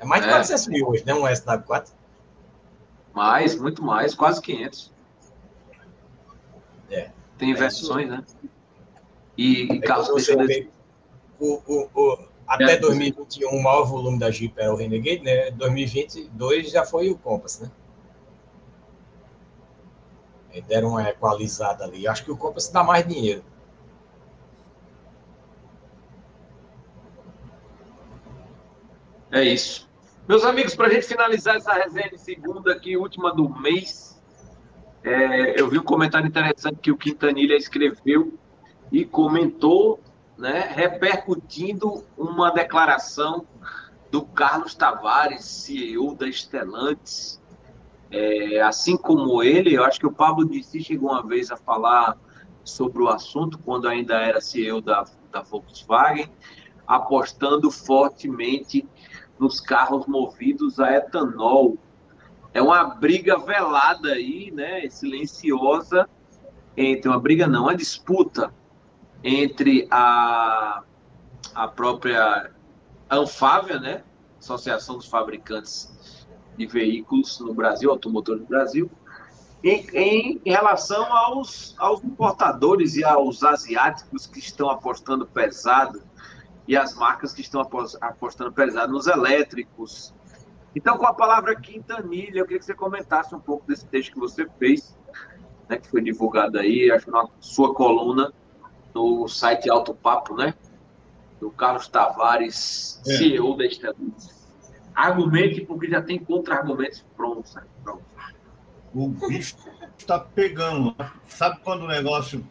É mais de é. 400 mil hoje, né? Um SW4. Mais, muito mais, quase 500. É. Tem é versões, isso. né? E, e carros o, o, o, até 2021 o maior volume da Jeep era o Renegade, né? 2022 já foi o Compass, né? Deram uma equalizada ali. Acho que o Compass dá mais dinheiro. É isso. Meus amigos, para a gente finalizar essa resenha de segunda aqui, última do mês, é, eu vi um comentário interessante que o Quintanilha escreveu e comentou, né, repercutindo uma declaração do Carlos Tavares, CEO da Estelantes. É, assim como ele, eu acho que o Pablo Dissi chegou uma vez a falar sobre o assunto, quando ainda era CEO da, da Volkswagen, apostando fortemente nos carros movidos a etanol. É uma briga velada aí, né, silenciosa, entre uma briga não, uma disputa entre a, a própria Anfávia, né, Associação dos Fabricantes de Veículos no Brasil, Automotor do Brasil, em, em, relação aos, aos importadores e aos asiáticos que estão apostando pesado e as marcas que estão apostando pesado nos elétricos, então, com a palavra quintanilha, eu queria que você comentasse um pouco desse texto que você fez, né, que foi divulgado aí, acho que na sua coluna, no site Alto Papo, né? Do Carlos Tavares, é. CEO da Estelantes. Argumente, porque já tem contra-argumentos prontos. Né? Pronto. O bicho está pegando. Sabe quando o negócio.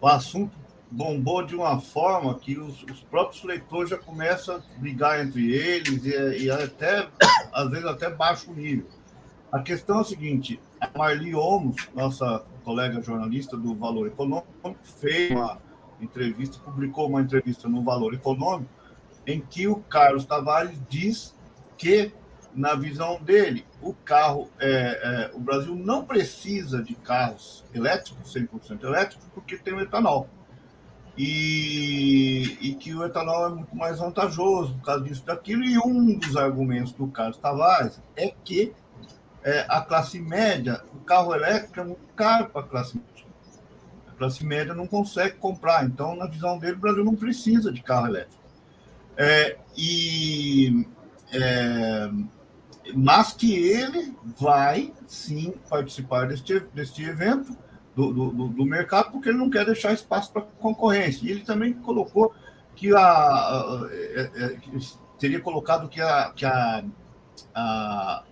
O assunto bombou de uma forma que os, os, próprios leitores já começam a brigar entre eles e, e, até, às vezes, até baixo nível. A questão é a seguinte: a Marli Olmos, nossa colega jornalista do Valor Econômico, fez uma entrevista, publicou uma entrevista no Valor Econômico, em que o Carlos Tavares diz que, na visão dele, o carro, é, é, o Brasil não precisa de carros elétricos, 100% elétricos, porque tem o etanol e, e, que o etanol é muito mais vantajoso por causa disso daquilo. E um dos argumentos do Carlos Tavares é que é, a classe média, o carro elétrico é muito caro para a classe média. A classe média não consegue comprar. Então, na visão dele, o Brasil não precisa de carro elétrico. É, e, é, mas que ele vai sim participar deste, deste evento do, do, do, mercado, porque ele não quer deixar espaço para concorrência. E ele também colocou que a, a, a, é, é, teria colocado que, a, que a, a,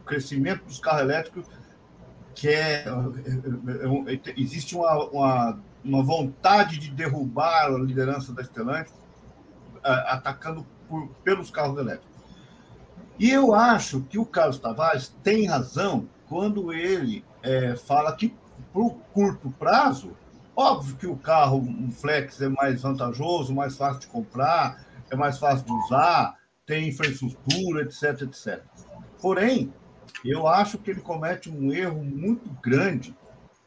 o crescimento dos carros elétricos que é, é, é existe uma, uma, uma, vontade de derrubar a liderança da Stellantis atacando por, pelos carros elétricos. E eu acho que o Carlos Tavares tem razão quando ele é, fala que para o curto prazo, óbvio que o carro, um flex, é mais vantajoso, mais fácil de comprar, é mais fácil de usar, tem infraestrutura, etc, etc. Porém, eu acho que ele comete um erro muito grande,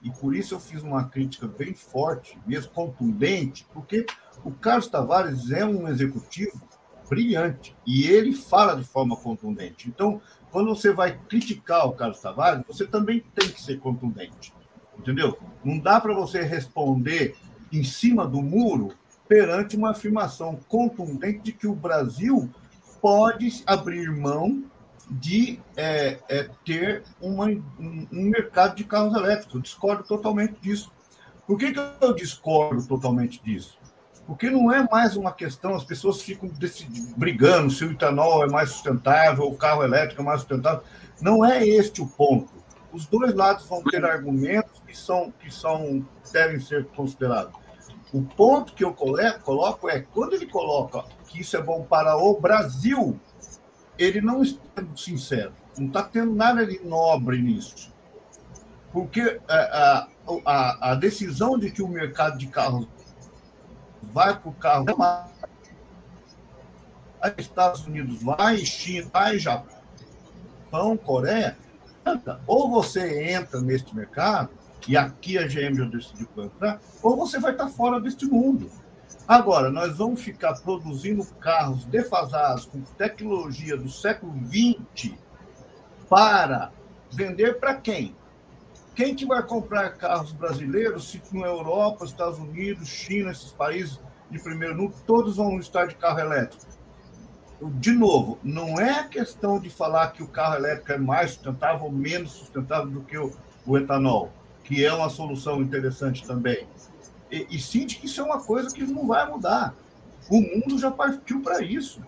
e por isso eu fiz uma crítica bem forte, mesmo contundente, porque o Carlos Tavares é um executivo brilhante e ele fala de forma contundente. Então, quando você vai criticar o Carlos Tavares, você também tem que ser contundente entendeu? Não dá para você responder em cima do muro perante uma afirmação contundente de que o Brasil pode abrir mão de é, é, ter uma, um, um, mercado de carros elétricos. Eu discordo totalmente disso. Por que, que eu discordo totalmente disso? Porque não é mais uma questão, as pessoas ficam brigando se o etanol é mais sustentável, o carro elétrico é mais sustentável. Não é este o ponto. Os dois lados vão ter argumentos que são que são devem ser considerados. O ponto que eu coloco é quando ele coloca que isso é bom para o Brasil, ele não está sendo sincero, não está tendo nada de nobre nisso. Porque a, a, a decisão de que o mercado de carros vai para o carro Estados Unidos vai, China vai, Japão, Coreia, ou você entra neste mercado, e aqui a GM já decidiu entrar, ou você vai estar fora deste mundo. Agora, nós vamos ficar produzindo carros defasados com tecnologia do século XX para vender para quem? Quem que vai comprar carros brasileiros se na Europa, Estados Unidos, China, esses países de primeiro mundo, todos vão estar de carro elétrico? De novo, não é questão de falar que o carro elétrico é mais sustentável ou menos sustentável do que o, o etanol, que é uma solução interessante também. E, e de que isso é uma coisa que não vai mudar. O mundo já partiu para isso.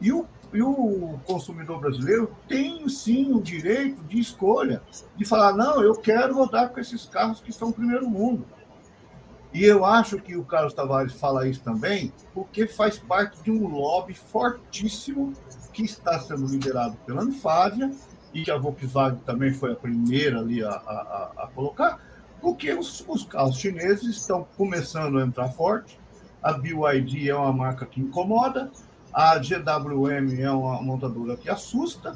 E o e o consumidor brasileiro tem sim o direito de escolha, de falar: não, eu quero rodar com esses carros que estão primeiro mundo. E eu acho que o Carlos Tavares fala isso também, porque faz parte de um lobby fortíssimo que está sendo liderado pela Anfávia e que a Volkswagen também foi a primeira ali a, a, a colocar, porque os, os carros chineses estão começando a entrar forte. A BYD é uma marca que incomoda, a GWM é uma montadora que assusta.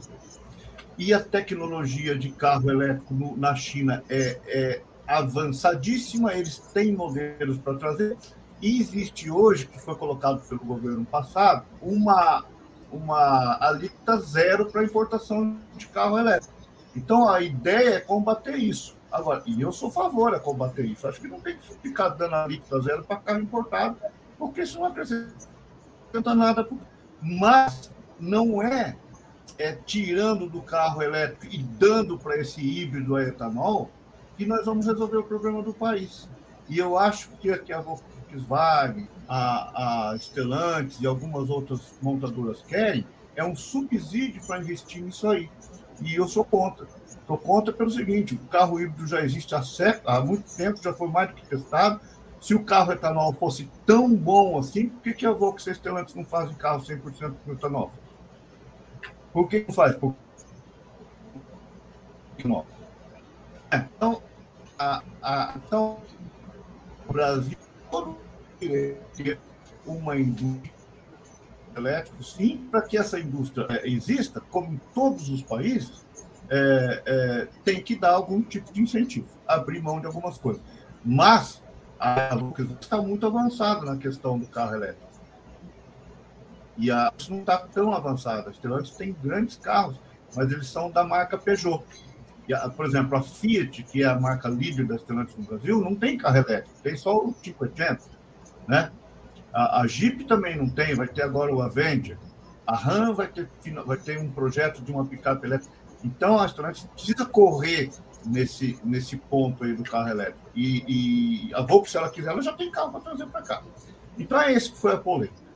E a tecnologia de carro elétrico no, na China é, é avançadíssima, eles têm modelos para trazer. E existe hoje, que foi colocado pelo governo passado, uma, uma alíquota zero para importação de carro elétrico. Então, a ideia é combater isso. Agora, e eu sou a favor de combater isso. Acho que não tem que ficar dando alíquota zero para carro importado, porque isso não acrescenta nada mas não é, é tirando do carro elétrico e dando para esse híbrido a etanol que nós vamos resolver o problema do país. E eu acho que aqui a Volkswagen, a, a Stellantis e algumas outras montadoras querem é um subsídio para investir nisso aí. E eu sou contra. Sou contra pelo seguinte: o carro híbrido já existe há, há muito tempo, já foi mais do que testado, se o carro etanol fosse tão bom assim, por que, que a Volkswagen Stellantis não fazem carro 100% com etanol? Por que não faz? Por... Então, a, a, então, o Brasil todo ter uma indústria elétrica, sim, para que essa indústria é, exista, como em todos os países, é, é, tem que dar algum tipo de incentivo, abrir mão de algumas coisas. Mas a Lucas está muito avançada na questão do carro elétrico. E a não está tão avançada. A Stellantis tem grandes carros, mas eles são da marca Peugeot. A, por exemplo, a Fiat, que é a marca líder da Stellantis no Brasil, não tem carro elétrico, tem só o 580. Né? A, a Jeep também não tem, vai ter agora o Avenger. A Ram vai ter, vai ter um projeto de uma picape elétrica. Então, a Stellantis precisa correr nesse, nesse ponto aí do carro elétrico. E, e a Volkswagen, se ela quiser, ela já tem carro para trazer para cá. Então é esse que foi a polêmica.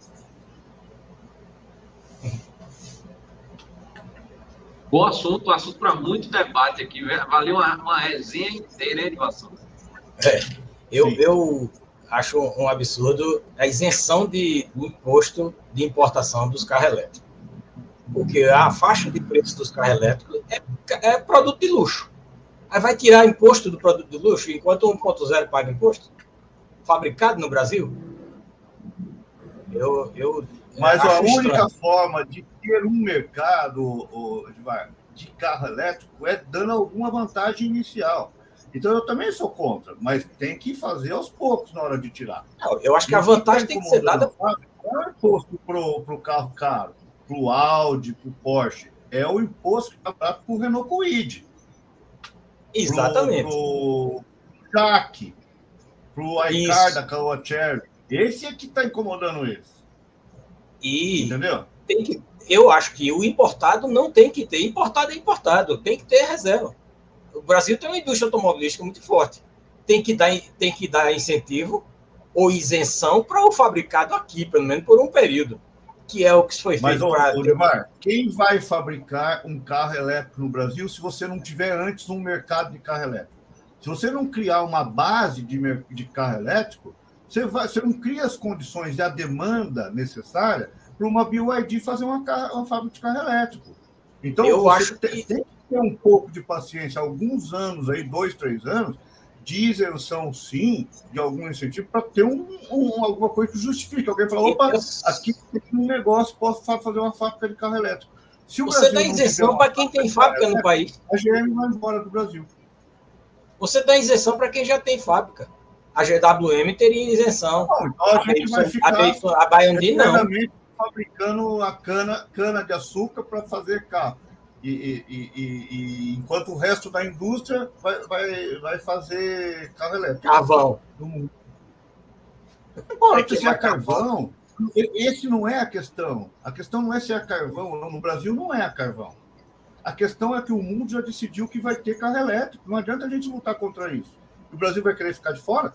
Bom assunto, assunto para muito debate aqui. Valeu uma, uma resenha inteira, hein, Edvação? É, eu, eu acho um absurdo a isenção de, do imposto de importação dos carros elétricos. Porque a faixa de preço dos carros elétricos é, é produto de luxo. Aí vai tirar imposto do produto de luxo, enquanto o 1.0 paga imposto? Fabricado no Brasil? Eu, eu Mas a única forma de ter um mercado de carro elétrico é dando alguma vantagem inicial. Então eu também sou contra, mas tem que fazer aos poucos na hora de tirar. Não, eu acho que a vantagem tem que ser dada. Não é imposto para o carro caro, para o Audi, para o Porsche. É o imposto que está para o Renault Kwid. Exatamente. Pro, pro Jack, pro iCar da Caoa Cherry. Esse é que está incomodando eles. E Entendeu? Tem que, eu acho que o importado não tem que ter. Importado é importado, tem que ter reserva. O Brasil tem uma indústria automobilística muito forte. Tem que dar, tem que dar incentivo ou isenção para o fabricado aqui, pelo menos por um período que é o que foi feito para. Olivar, quem vai fabricar um carro elétrico no Brasil se você não tiver antes um mercado de carro elétrico? Se você não criar uma base de, de carro elétrico, Você, vai, você não cria as condições e a demanda necessária para uma BYD fazer uma, uma fábrica de carro elétrico. Então, eu acho que... tem que ter um pouco de paciência, alguns anos aí, dois, três anos, de isenção, sim, de algum incentivo, para ter um, um, alguma coisa que justifique. Alguém fala, opa, aqui tem um negócio, posso fazer uma fábrica de carro elétrico. Se o Você dá isenção para quem tem fábrica no país. A GM vai embora do Brasil. Você dá isenção para quem já tem fábrica. A GWM teria isenção. Não, então a, a gente vai ficar a, a Baiandi não. fabricando a cana, cana de açúcar para fazer carro. E, e, e, e, enquanto o resto da indústria vai, vai, vai fazer carro elétrico. Carvão. No mundo. Não importa se é carvão. Esse não é a questão. A questão não é se é carvão ou não. No Brasil não é a carvão. A questão é que o mundo já decidiu que vai ter carro elétrico. Não adianta a gente lutar contra isso. O Brasil vai querer ficar de fora?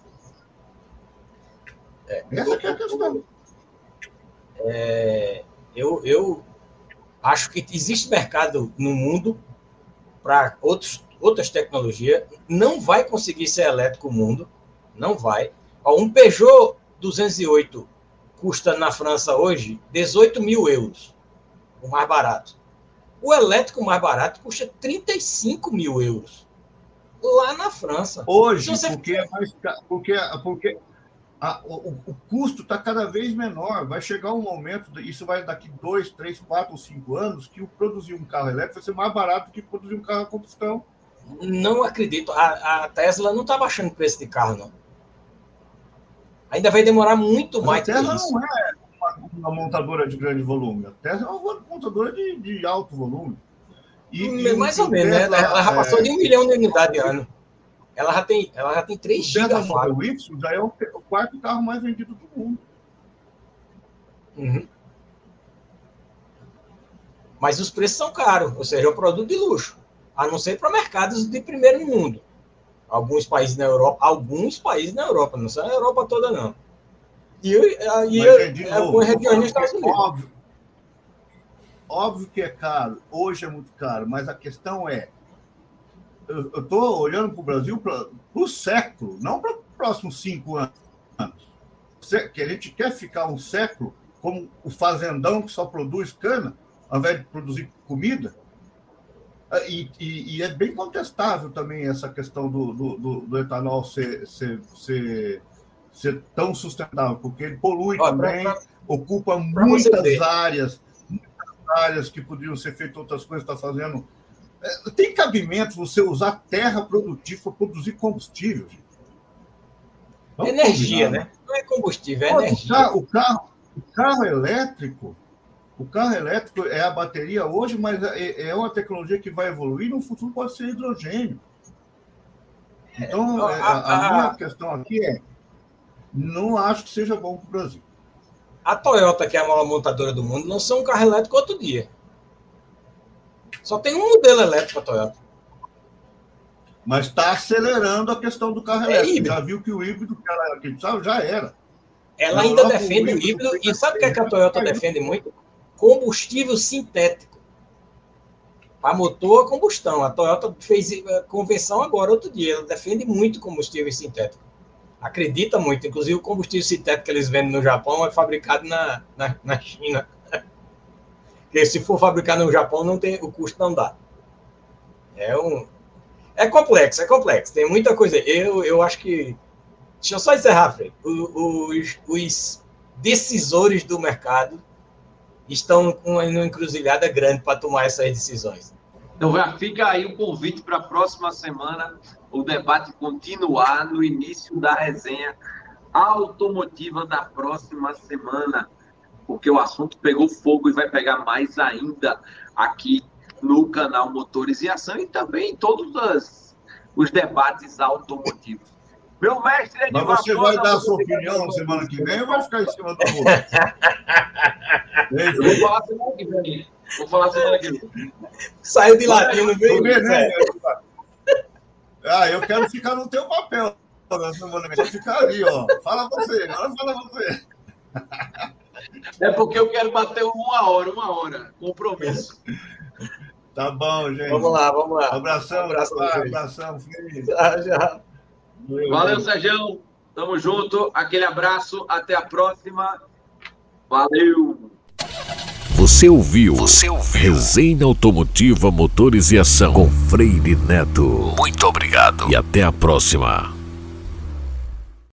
É, Essa é a questão. É, eu, eu acho que existe mercado no mundo para outras tecnologias. Não vai conseguir ser elétrico o mundo. Não vai. Um Peugeot 208 custa na França hoje 18 mil euros, o mais barato. O elétrico mais barato custa 35 mil euros. Lá na França. Hoje, você... porque, é mais, porque, porque a, o, o, custo está cada vez menor. Vai chegar um momento, isso vai daqui dois, três, quatro ou cinco anos, que o produzir um carro elétrico vai ser mais barato que produzir um carro a combustão. Não acredito. A, a Tesla não está baixando o preço de carro, não. Ainda vai demorar muito mais. A Tesla não é uma, uma, montadora de grande volume. A Tesla é uma montadora de, de alto volume. E, e mais ou menos, né? Ela, ela já passou é... de um milhão de unidades ano. Ela já tem, ela já tem 3 GB. O Y já é o, o, quarto carro mais vendido do mundo. Uhum. Mas os preços são caros, ou seja, é um produto de luxo, a não ser para mercados de primeiro mundo alguns países na Europa, alguns países na Europa, não são a Europa toda, não. E, e é, algumas regiões nos Estados Unidos. Óbvio, óbvio que é caro, hoje é muito caro, mas a questão é, eu estou olhando para o Brasil para o século, não para os próximos cinco anos. Que a gente quer ficar um século como o fazendão que só produz cana, ao invés de produzir comida. E, e, e, é bem contestável também essa questão do, do, do, do etanol ser, ser, ser, ser, tão sustentável, porque ele polui Ó, também, pra, pra, ocupa pra muitas áreas, muitas áreas que poderiam ser feitas outras coisas, está fazendo. É, tem cabimento você usar terra produtiva para produzir combustível, gente? energia, combinar, né? Não é combustível, é Pô, energia. O carro, o carro elétrico o carro elétrico é a bateria hoje, mas é, é uma tecnologia que vai evoluir. No futuro pode ser hidrogênio. Então, é, a, a minha questão aqui é: não acho que seja bom para o Brasil. A Toyota, que é a maior montadora do mundo, lançou um carro elétrico outro dia. Só tem um modelo elétrico a Toyota. Mas está acelerando a questão do carro é elétrico. Híbrido. Já viu que o híbrido que ela acreditava já era. Ela ainda defende o híbrido. E sabe o que, é que a Toyota defende muito? combustível sintético. Para motor a combustão. A Toyota fez eh, convenção agora, outro dia. Ela defende muito combustível sintético. Acredita muito. Inclusive, o combustível sintético que eles vendem no Japão é fabricado na, na, na China. Porque se for fabricado no Japão, não tem, o custo não dá. É um. É complexo, é complexo. Tem muita coisa. Eu, eu acho que. Deixa eu só encerrar, Fred. Os, os decisores do mercado estão com uma encruzilhada grande para tomar essas decisões. Então já fica aí o convite para a próxima semana, o debate continuar no início da resenha automotiva da próxima semana, porque o assunto pegou fogo e vai pegar mais ainda aqui no canal Motores em Ação e também em todos os, os debates automotivos. Meu mestre é de Mas você vai dar a sua opinião na semana que vem ou vai ficar em cima do muro? vou falar semana que vem. Vou falar semana que vem. Saiu de ladinho no meio. Né? Ah, eu quero ficar no teu papel na semana que vem. Ficar ali, ó. Fala você, agora fala você. É porque eu quero bater uma hora, uma hora. Compromisso. Tá bom, gente. Vamos lá, vamos lá. Abração, um abração, abração, ah, Valeu, Sérgio. Tamo junto. Aquele abraço. Até a próxima. Valeu. Você ouviu? Você ouviu? Resenha Automotiva Motores e Ação com Freire Neto. Muito obrigado e até a próxima.